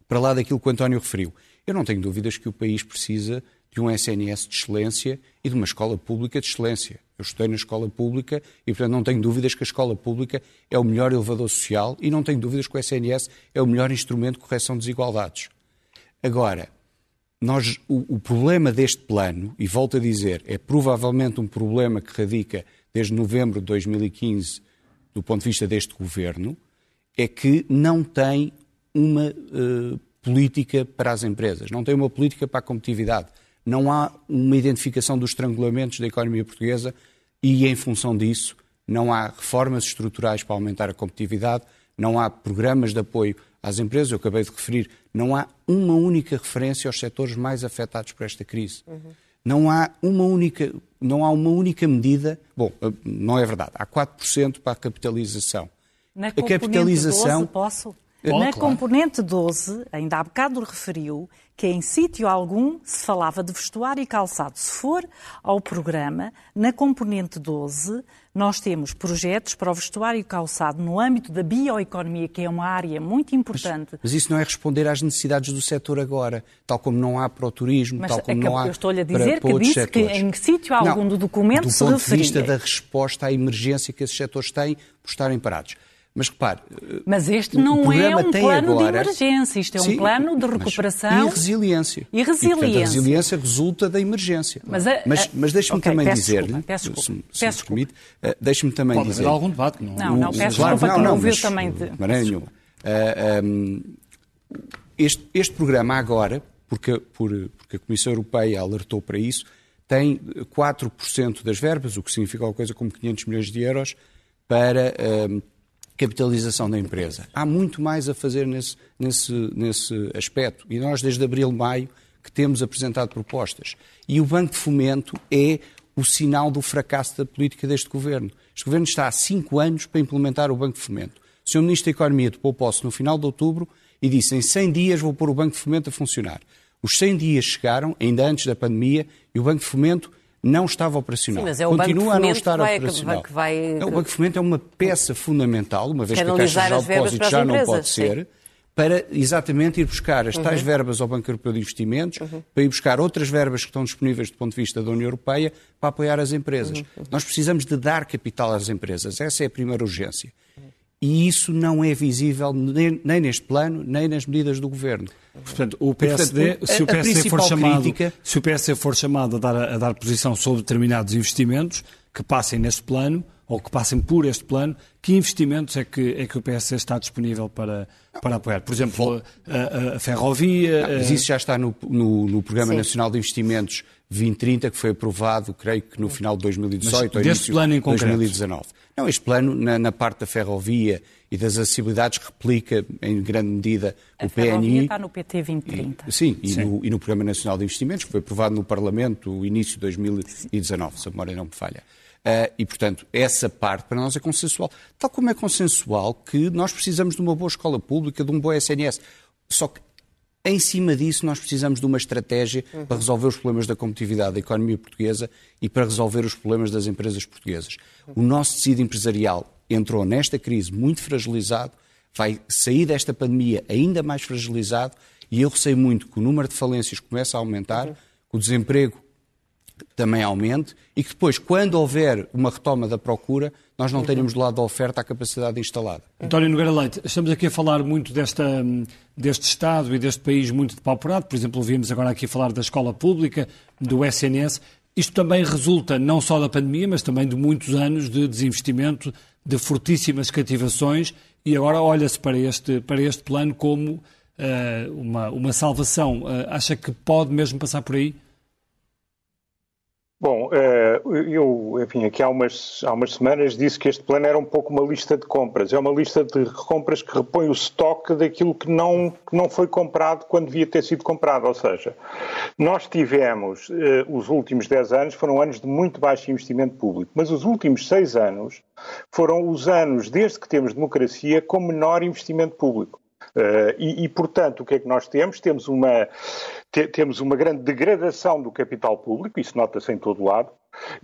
para lá daquilo que o António referiu. Eu não tenho dúvidas que o país precisa de um SNS de excelência e de uma escola pública de excelência. Eu estudei na escola pública e, portanto, não tenho dúvidas que a escola pública é o melhor elevador social e não tenho dúvidas que o SNS é o melhor instrumento de correção de desigualdades. Agora, nós, o, o problema deste plano, e volto a dizer, é provavelmente um problema que radica desde novembro de 2015, do ponto de vista deste governo, é que não tem uma uh, política para as empresas, não tem uma política para a competitividade. Não há uma identificação dos estrangulamentos da economia portuguesa e, em função disso, não há reformas estruturais para aumentar a competitividade, não há programas de apoio às empresas. Eu acabei de referir, não há uma única referência aos setores mais afetados por esta crise. Uhum. Não há uma única, não há uma única medida. Bom, eh, não é verdade. Há 4% para a capitalização. Na a capitalização. 12, posso? Na claro. componente 12, ainda há bocado referiu que em sítio algum se falava de vestuário e calçado. Se for ao programa, na componente 12, nós temos projetos para o vestuário e calçado no âmbito da bioeconomia, que é uma área muito importante. Mas, mas isso não é responder às necessidades do setor agora, tal como não há para o turismo, mas tal como é não há. Eu estou-lhe a dizer que disse setores. que em sítio algum não, do documento do se referia. Do ponto de vista da resposta à emergência que esses setores têm por estarem parados. Mas repare. Mas este não é um plano agora... de emergência, isto é um Sim, plano de recuperação. E resiliência. E resiliência. E, portanto, a resiliência resulta da emergência. Mas, mas, mas deixe-me okay, também dizer-lhe, se, se me permite, uh, deixe-me também Pode dizer. Pode algum debate. Não, não, não peço claro, desculpa não, não, que não também. De... Nenhuma. Uh, um, este, este programa agora, porque, por, porque a Comissão Europeia alertou para isso, tem 4% das verbas, o que significa alguma coisa como 500 milhões de euros, para capitalização da empresa. Há muito mais a fazer nesse, nesse, nesse aspecto. E nós, desde abril, maio, que temos apresentado propostas. E o Banco de Fomento é o sinal do fracasso da política deste governo. Este governo está há cinco anos para implementar o Banco de Fomento. O Sr. Ministro da Economia tomou posse no final de outubro e disse em 100 dias vou pôr o Banco de Fomento a funcionar. Os 100 dias chegaram, ainda antes da pandemia, e o Banco de Fomento não estava operacional. Sim, mas é o Continua a não estar vai, operacional. Que vai... Não, o Banco de Fomento é uma peça fundamental, uma vez que a Caixa de Depósitos já não pode ser, sim. para exatamente ir buscar as tais uhum. verbas ao Banco Europeu de Investimentos, uhum. para ir buscar outras verbas que estão disponíveis do ponto de vista da União Europeia para apoiar as empresas. Uhum. Nós precisamos de dar capital às empresas. Essa é a primeira urgência. E isso não é visível nem, nem neste plano, nem nas medidas do Governo. Portanto, o PSD, Portanto, se, o PSD for chamado, crítica... se o PSD for chamado a dar, a dar posição sobre determinados investimentos que passem neste plano, ou que passem por este plano, que investimentos é que, é que o PSD está disponível para, para apoiar? Por exemplo, a, a, a ferrovia... Não, mas isso já está no, no, no Programa Sim. Nacional de Investimentos 2030, que foi aprovado, creio que no final de 2018 mas ou início plano em de 2019. Não, este plano, na, na, parte da ferrovia e das acessibilidades, replica em grande medida a o PNI. A ferrovia está no PT 2030. E, sim, e, sim. No, e, No, Programa Nacional de Investimentos, que foi aprovado no Parlamento no início de 2019, se a memória não me falha. Uh, e, portanto, essa parte para nós é consensual. Tal como é consensual que nós precisamos de uma boa escola pública, de um bom SNS. Só que Em cima disso, nós precisamos de uma estratégia uhum. para resolver os problemas da competitividade da economia portuguesa e para resolver os problemas das empresas portuguesas. O nosso tecido empresarial entrou nesta crise muito fragilizado, vai sair desta pandemia ainda mais fragilizado e eu receio muito que o número de falências comece a aumentar, uhum. que o desemprego também aumente e que depois, quando houver uma retoma da procura, nós não tenhamos do lado da oferta a capacidade instalada. António Nogueira Leite, estamos aqui a falar muito desta, deste Estado e deste país muito depauperado. Por exemplo, ouvimos agora aqui falar da escola pública, do SNS. Isto também resulta não só da pandemia, mas também de muitos anos de desinvestimento, de fortíssimas cativações e agora olha-se para este, para este plano como uh, uma, uma salvação. Uh, acha que pode mesmo passar por aí? Bom, eh, eu, enfim, aqui há umas, há umas semanas disse que este plano era um pouco uma lista de compras. É uma lista de compras que repõe o estoque daquilo que não, que não foi comprado quando devia ter sido comprado. Ou seja, nós tivemos, eh, os últimos 10 anos foram anos de muito baixo investimento público, mas os últimos 6 anos foram os anos, desde que temos democracia, com menor investimento público. Uh, e, e, portanto, o que é que nós temos? Temos uma, te, temos uma grande degradação do capital público, isso nota-se em todo lado,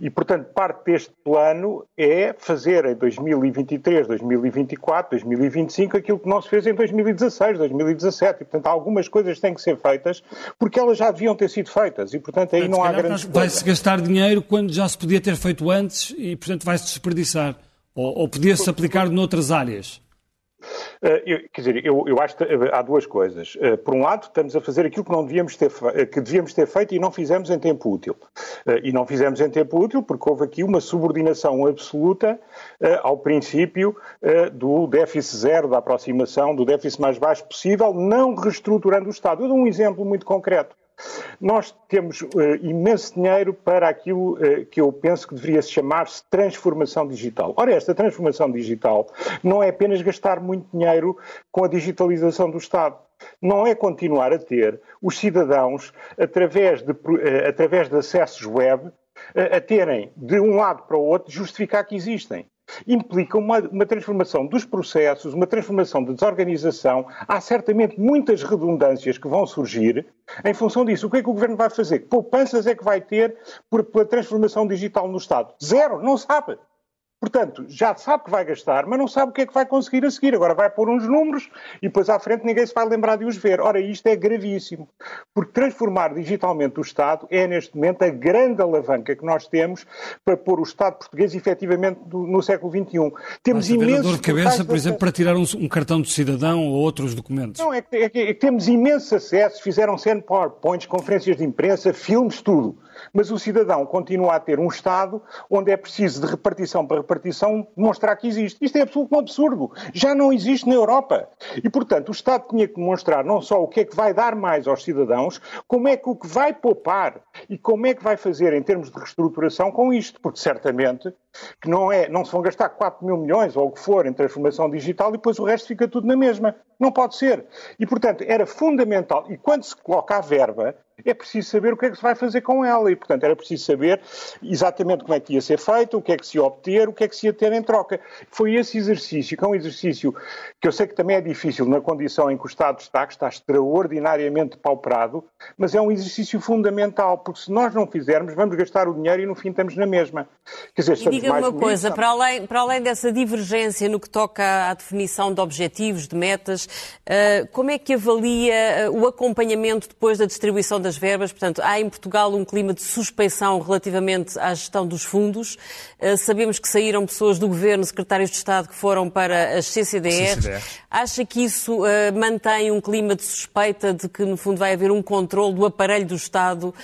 e, portanto, parte deste plano é fazer em 2023, 2024, 2025 aquilo que não se fez em 2016, 2017. E, portanto, algumas coisas têm que ser feitas porque elas já deviam ter sido feitas. E, portanto, aí não há grande Vai-se gastar dinheiro quando já se podia ter feito antes e, portanto, vai-se desperdiçar. Ou, ou podia-se aplicar noutras áreas. Uh, eu, quer dizer, eu, eu acho que eh, há duas coisas. Uh, por um lado, estamos a fazer aquilo que, não devíamos ter, que devíamos ter feito e não fizemos em tempo útil. E não fizemos em tempo útil porque houve aqui uma subordinação absoluta ao princípio do déficit zero, da aproximação do déficit mais baixo possível, não reestruturando o Estado. Eu dou um exemplo muito concreto. Nós temos uh, imenso dinheiro para aquilo uh, que eu penso que deveria se chamar-se transformação digital. Ora, esta transformação digital não é apenas gastar muito dinheiro com a digitalização do Estado não é continuar a ter os cidadãos, através de, uh, através de acessos web, a terem de um lado para o outro justificar que existem implica uma, uma, transformação dos processos, uma transformação de desorganização. Há certamente muitas redundâncias que vão surgir em função disso. O que é que o Governo vai fazer? Que poupanças é que vai ter por, pela transformação digital no Estado? Zero, não sabe. Portanto, já sabe que vai gastar, mas não sabe o que é que vai conseguir a seguir. Agora vai pôr uns números e depois à frente ninguém se vai lembrar de os ver. Ora, isto é gravíssimo, porque transformar digitalmente o Estado é neste momento a grande alavanca que nós temos para pôr o Estado português efetivamente no século XXI. Temos imensos. dor de cabeça, por exemplo, para tirar um, um, cartão de cidadão ou outros documentos. Não, é que, é que, é que temos imensos acessos, fizeram-se PowerPoints, conferências de imprensa, filmes, tudo mas o cidadão continua a ter um Estado onde é preciso de repartição para repartição demonstrar que existe. Isto é absoluto um absurdo. Já não existe na Europa. E, portanto, o Estado tinha que demonstrar não só o que é que vai dar mais aos cidadãos, como é que o que vai poupar e como é que vai fazer em termos de reestruturação com isto. Porque certamente que não, é, não se vão gastar 4 mil milhões ou o que for em transformação digital e depois o resto fica tudo na mesma. Não pode ser. E, portanto, era fundamental. E quando se coloca a verba, é preciso saber o que é que se vai fazer com ela. E, portanto, era preciso saber exatamente como é que ia ser feito, o que é que se ia obter, o que é que se ia ter em troca. Foi esse exercício, que é um exercício que eu sei que também é difícil na condição em que o Estado está, que está extraordinariamente pauperado, mas é um exercício fundamental, porque se nós não fizermos, vamos gastar o dinheiro e no fim estamos na mesma. Quer dizer, diga-me uma coisa, para além, para além dessa divergência no que toca à definição de objetivos, de metas, uh, como é que avalia uh, o acompanhamento depois da distribuição das verbas. Portanto, há em Portugal um clima de suspeição relativamente à gestão dos fundos. Uh, sabemos que saíram pessoas do Governo, secretários de Estado, que foram para as CCDR. CCDR. Acha que isso uh, mantém um clima de suspeita de que, no fundo, vai haver um controle do aparelho do Estado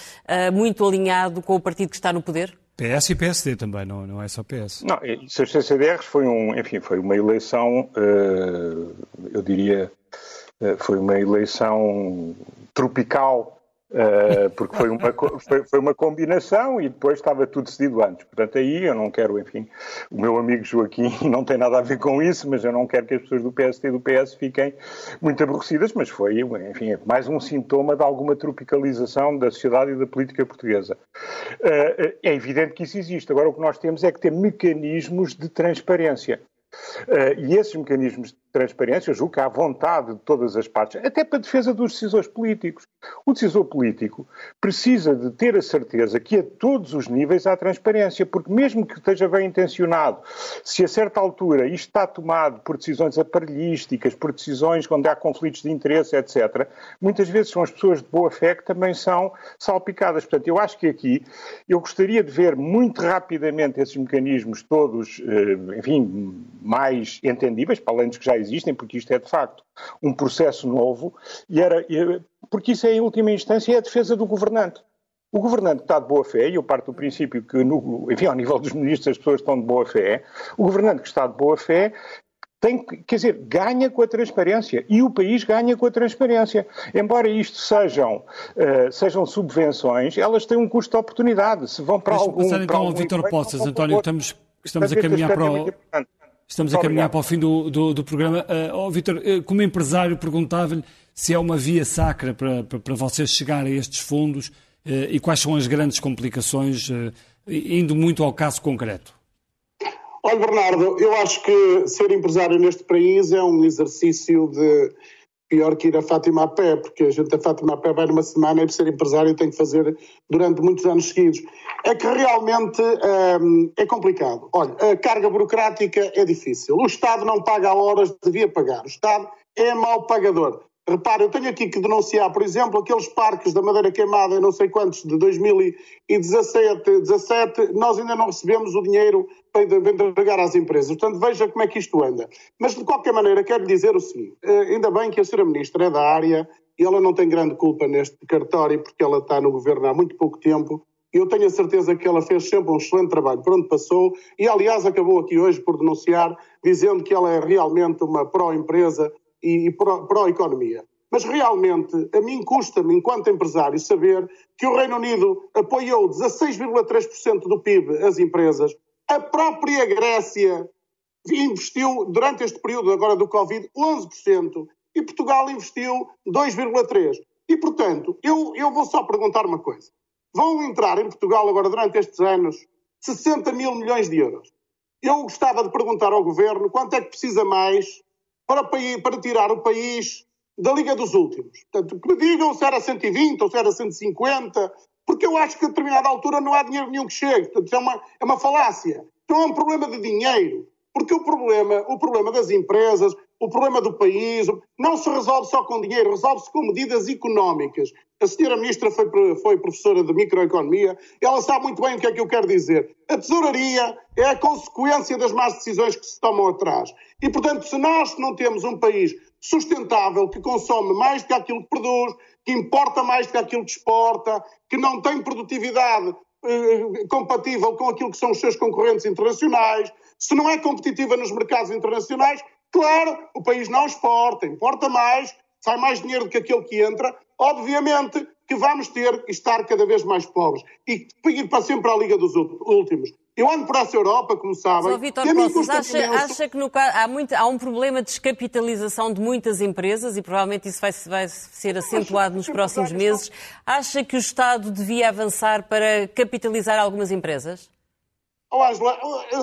muito alinhado com o partido que está no poder? PS e PSD também, não, não é só PS. Não, isso as CCDRs foi um, enfim, foi uma eleição, eu diria, foi uma eleição tropical Uh, porque foi uma, foi, foi, uma combinação e depois estava tudo decidido antes. Portanto, aí eu não quero, enfim, o meu amigo Joaquim não tem nada a ver com isso, mas eu não quero que as pessoas do PST e do PS fiquem muito aborrecidas, mas foi, enfim, mais um sintoma de alguma tropicalização da sociedade e da política portuguesa. Uh, é evidente que isso existe. Agora, o que nós temos é que ter mecanismos de transparência. Uh, e esses mecanismos de transparência, julgo que há vontade de todas as partes, até para a defesa dos decisores políticos. O decisor político precisa de ter a certeza que a todos os níveis há transparência, porque mesmo que esteja bem intencionado, se a certa altura isto está tomado por decisões aparelhísticas, por decisões onde há conflitos de interesse, etc., muitas vezes são as pessoas de boa fé que também são salpicadas. Portanto, eu acho que aqui eu gostaria de ver muito rapidamente esses mecanismos todos, eh, enfim, mais entendíveis, para além dos que já existem, porque isto é de facto um processo novo, e era, porque isso é, em última instância, é a defesa do governante. O governante está de boa fé, e eu parto do princípio que, no, enfim, ao nível dos ministros as pessoas estão de boa fé, o governante que está de boa fé tem, quer dizer, ganha com a transparência e o país ganha com a transparência. Embora isto sejam, uh, sejam subvenções, elas têm um custo de oportunidade. Se vão para Deixa algum. passar então ao Vítor Poças, António, estamos, estamos a caminhar para o. Estamos a caminhar para o fim do, do, do programa. Uh, oh, Vítor, uh, como empresário, perguntava-lhe se é uma via sacra para, para, para vocês chegar a estes fundos uh, e quais são as grandes complicações, indo muito ao caso concreto. Olha, Bernardo, eu acho que ser empresário neste país é um exercício de pior que ir a Fátima a pé, porque a gente a Fátima a pé vai numa semana e ser empresário tem que fazer durante muitos anos seguidos. É que realmente hum, é complicado. Olha, a carga burocrática é difícil. O Estado não paga a horas, devia pagar. O Estado é mau pagador. Repare, eu tenho aqui que denunciar, por exemplo, aqueles parques da madeira queimada, não sei quantos, de 2017, 17, nós ainda não recebemos o dinheiro para entregar às empresas. Portanto, veja como é que isto anda. Mas, de qualquer maneira, quero dizer o seguinte: eh, ainda bem que a Sra. Ministra é da área e ela não tem grande culpa neste cartório, porque ela está no governo há muito pouco tempo. E eu tenho a certeza que ela fez sempre um excelente trabalho por onde passou e, aliás, acabou aqui hoje por denunciar, dizendo que ela é realmente uma pró-empresa e, pró-economia. Mas realmente, a mim custa-me, enquanto empresário, saber que o Reino Unido apoiou 16,3% do PIB às empresas. A própria Grécia investiu, durante este período agora do Covid, 11%. E Portugal investiu 2,3%. E, portanto, eu, eu vou só perguntar uma coisa. Vão entrar em Portugal agora, durante estes anos, 60 mil milhões de euros. Eu gostava de perguntar ao Governo quanto é que precisa mais para, para tirar o país da Liga dos Últimos. Portanto, que me digam se era 120 ou se era 150, porque eu acho que a determinada altura não há dinheiro nenhum que chegue. Portanto, é uma, é uma falácia. Então é um problema de dinheiro. Porque o problema, o problema das empresas, o problema do país, não se resolve só com dinheiro, resolve-se com medidas económicas. A senhora ministra foi, foi professora de microeconomia, ela sabe muito bem o que é que eu quero dizer. A tesouraria é a consequência das más decisões que se tomam atrás. E, portanto, se nós não temos um país sustentável, que consome mais do que aquilo que produz, que importa mais do que aquilo que exporta, que não tem produtividade eh, compatível com aquilo que são os seus concorrentes internacionais, se não é competitiva nos mercados internacionais, claro, o país não exporta, importa mais, sai mais dinheiro do que aquele que entra, obviamente que vamos ter que estar cada vez mais pobres e ir para sempre à Liga dos Últimos. Eu ando para essa Europa, como sabem. Só Vitor Poças, acha, acha, que no, há, muito, há, um problema de descapitalização de muitas empresas e provavelmente isso vai, vai ser acentuado nos próximos meses. Acha que o Estado devia avançar para capitalizar algumas empresas? Oh, Angela,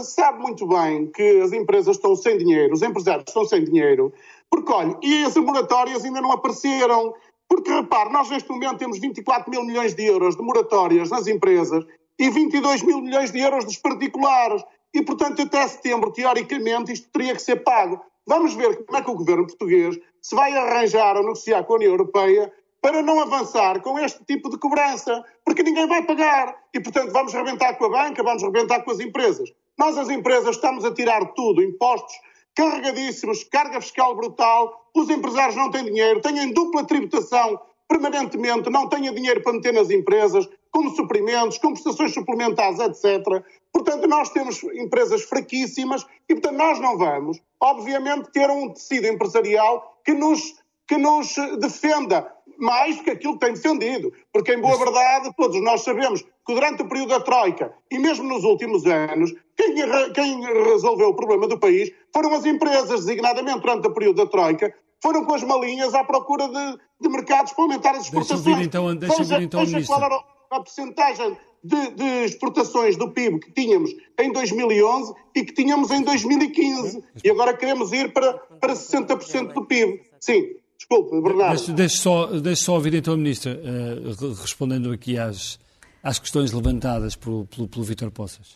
sabe muito bem que as empresas estão sem dinheiro, os empresários estão sem dinheiro, porque, olha, e as moratórias ainda não apareceram. Porque, repare, nós neste momento temos 24 mil milhões de euros de moratórias nas empresas e 22 mil milhões de euros dos particulares. E, portanto, até setembro, teoricamente, isto teria que ser pago. Vamos ver como é que o governo português se vai arranjar ou negociar com a União Europeia para não avançar com este tipo de cobrança, porque ninguém vai pagar. E, portanto, vamos rebentar com a banca, vamos rebentar com as empresas. Nós, as empresas, estamos a tirar tudo, impostos carregadíssimos, carga fiscal brutal, os empresários não têm dinheiro, têm dupla tributação permanentemente, não têm dinheiro para meter nas empresas, como suprimentos, como prestações suplementares, etc. Portanto, nós temos empresas fraquíssimas e, portanto, nós não vamos, obviamente, ter um tecido empresarial que nos, que nos defenda mais do que aquilo que tem defendido. Porque, em boa verdade, todos nós sabemos que durante o período da Troika e mesmo nos últimos anos, quem, quem resolveu o problema do país foram as empresas, designadamente durante o período da Troika, foram com as malinhas à procura de, de mercados para aumentar as exportações. Deixa eu vir então, deixa vir, então veja qual era a porcentagem de, de, exportações do PIB que tínhamos em 2011 e que tínhamos em 2015. E agora queremos ir para, para 60% do PIB. Sim, desculpe, Bernardo. Deixe, deixe, só, deixe só ouvir então a Ministra, uh, respondendo aqui às, às questões levantadas pelo, pelo, pelo Vítor Poças.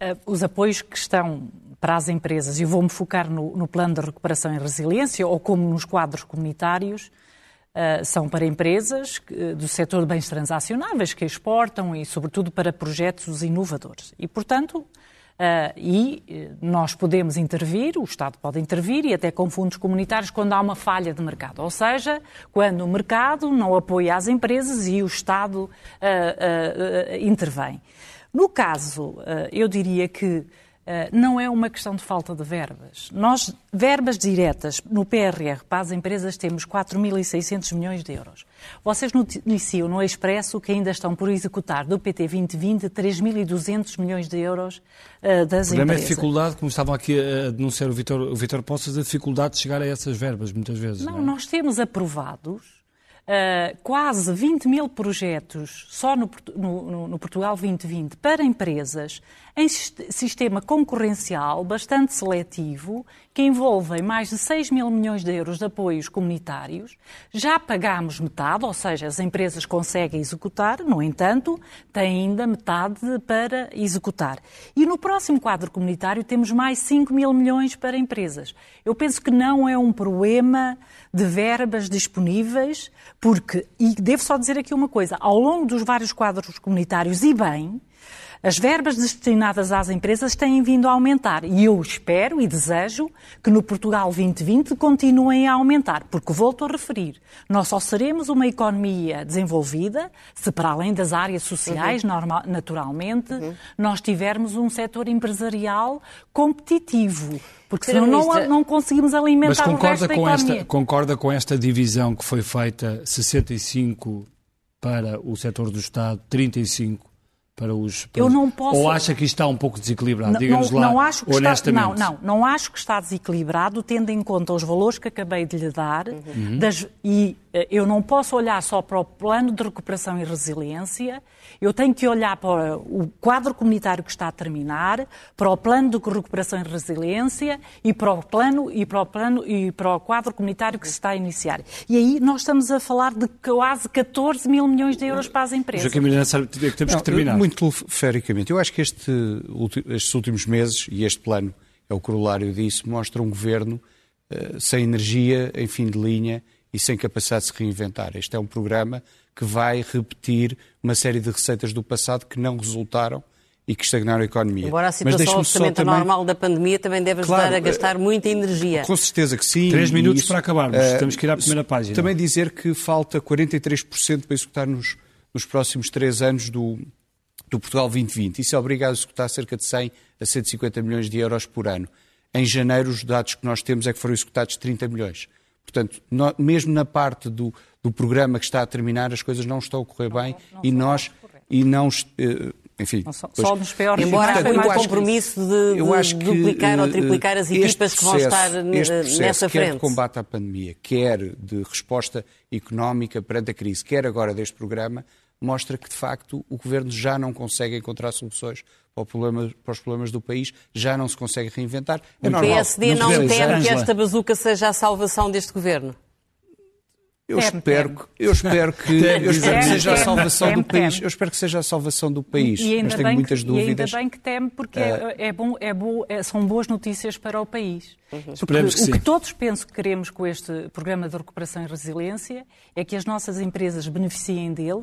Uh, os apoios que estão para as empresas, e vou-me focar no, no plano de recuperação e resiliência, ou como nos quadros comunitários, Uh, são para empresas uh, do setor de bens transacionáveis que exportam e, sobretudo, para projetos inovadores. E, portanto, uh, e nós podemos intervir, o Estado pode intervir e até com fundos comunitários quando há uma falha de mercado. Ou seja, quando o mercado não apoia as empresas e o Estado intervém. No caso, eu diria que eh, não é uma questão de falta de verbas. Nós, verbas diretas no PRR para as empresas, temos 4.600 milhões de euros. Vocês noticiam no Expresso que ainda estão por executar do PT 2020 3.200 milhões de euros uh, das empresas. O problema é a dificuldade, como estavam aqui a denunciar o Vitor, o Vitor Poças, a dificuldade de chegar a essas verbas, muitas vezes. Não, não é? nós temos aprovados Uh, quase 20 mil projetos só no, no, no, Portugal 2020 para empresas em sistema concorrencial bastante seletivo, que envolvem mais de 6 mil milhões de euros de apoios comunitários. Já pagámos metade, ou seja, as empresas conseguem executar, no entanto, têm ainda metade para executar. E no próximo quadro comunitário temos mais 5 mil milhões para empresas. Eu penso que não é um problema de verbas disponíveis, porque, e devo só dizer aqui uma coisa, ao longo dos vários quadros comunitários, e bem, as verbas destinadas às empresas têm vindo a aumentar e eu espero e desejo que no Portugal 2020 continuem a aumentar, porque volto a referir, nós só seremos uma economia desenvolvida se para além das áreas sociais, uhum. normal, naturalmente, uhum. nós tivermos um setor empresarial competitivo. Porque senão não, não conseguimos alimentar Mas concorda o resto da com economia. Esta, concorda com esta divisão que foi feita 65 para o setor do Estado, 35 para os. Para eu não posso. Ou acha que isto está um pouco desequilibrado? Diga-nos lá, não acho que honestamente. Está... Não, não, não acho que está desequilibrado, tendo em conta os valores que acabei de lhe dar uhum. das... e eu não posso olhar só para o plano de recuperação e resiliência, eu tenho que olhar para o quadro comunitário que está a terminar, para o plano de recuperação e resiliência e para o plano e para o plano e para o quadro comunitário que se está a iniciar. E aí nós estamos a falar de quase 14 mil milhões de euros para as empresas. Joaquim Miranda, que temos não, que terminar. Muito telefericamente, eu acho que este, estes últimos meses e este plano é o corolário disso, mostra um governo uh, sem energia, em fim de linha e sem capacidade de se reinventar. Este é um programa que vai repetir uma série de receitas do passado que não resultaram e que estagnaram a economia. Embora a situação absolutamente também... normal da pandemia também deve ajudar claro, a gastar muita energia. Com certeza que sim. Três minutos isso, para acabarmos. Uh, Temos que ir à primeira página. Também dizer que falta 43% para executar nos, nos próximos três anos do, do Portugal 2020. Isso é obriga a executar cerca de 100 a 150 milhões de euros por ano. Em janeiro, os dados que nós temos é que foram executados 30 milhões. Portanto, no, mesmo na parte do, do, programa que está a terminar, as coisas não estão a correr não, bem não, não e nós e não uh, enfim, só, pois, só nos piores Embora haja muito compromisso de, de que, duplicar ou eh, triplicar as equipas que vão estar nessa frente. Quer de combate à pandemia, quer de resposta económica perante a crise, quer agora deste programa, mostra que de facto o governo já não consegue encontrar soluções para, problema, para, os problemas do país, já não se consegue reinventar. É o normal. PSD não, não teme que esta bazuca seja a salvação deste governo? Eu espero, eu espero que, eu espero que seja a salvação do país. Eu espero que seja a salvação do país. E ainda, mas tenho muitas que, dúvidas. E ainda bem que teme, porque uh, é, é, bom, é bom, é, são boas notícias para o país. Uhum. que o que todos penso que queremos com este programa de recuperação e resiliência é que as nossas empresas beneficiem dele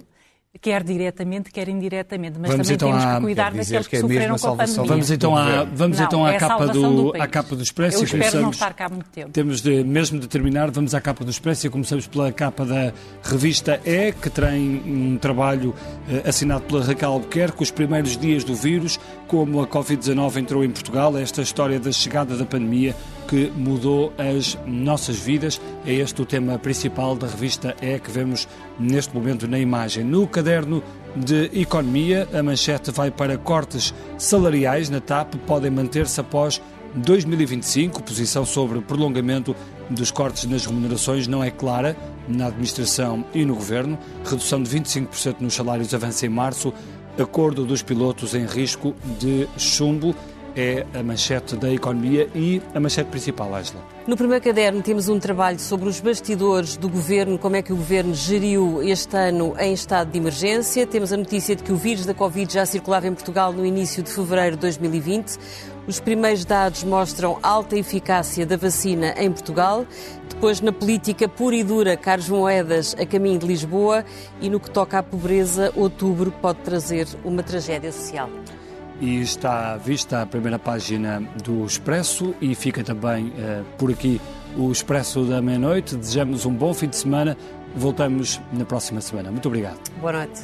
quer diretamente, quer indiretamente, mas vamos também então temos a... que cuidar daqueles que, que é sofreram com a pandemia. Vamos então à, vamos não, então à, é capa, do, à capa do Expresso. Eu espero não estar cá muito tempo. Temos de, mesmo de terminar, vamos à capa do Expresso e começamos pela capa da revista E, que tem um trabalho eh, assinado pela Raquel Albuquerque, os primeiros dias do vírus, como a Covid-19 entrou em Portugal, esta história da chegada da pandemia que mudou as nossas vidas. É este o tema principal da revista É que vemos neste momento na imagem. No caderno de Economia, a manchete vai para cortes salariais na TAP, podem manter-se após 2025. Posição sobre prolongamento dos cortes nas remunerações não é clara na administração e no governo. Redução de 25% nos salários avança em março. Acordo dos pilotos em risco de chumbo é a manchete da economia e a manchete principal, Angela. No primeiro caderno temos um trabalho sobre os bastidores do governo, como é que o governo geriu este ano em estado de emergência. Temos a notícia de que o vírus da Covid já circulava em Portugal no início de fevereiro de 2020. Os primeiros dados mostram alta eficácia da vacina em Portugal. Depois, na política pura e dura, Carlos Moedas a caminho de Lisboa. E no que toca à pobreza, outubro pode trazer uma tragédia social e está vista a primeira página do Expresso e fica também uh, por aqui o Expresso da meia-noite. Desejamos um bom fim de semana. Voltamos na próxima semana. Muito obrigado. Boa noite.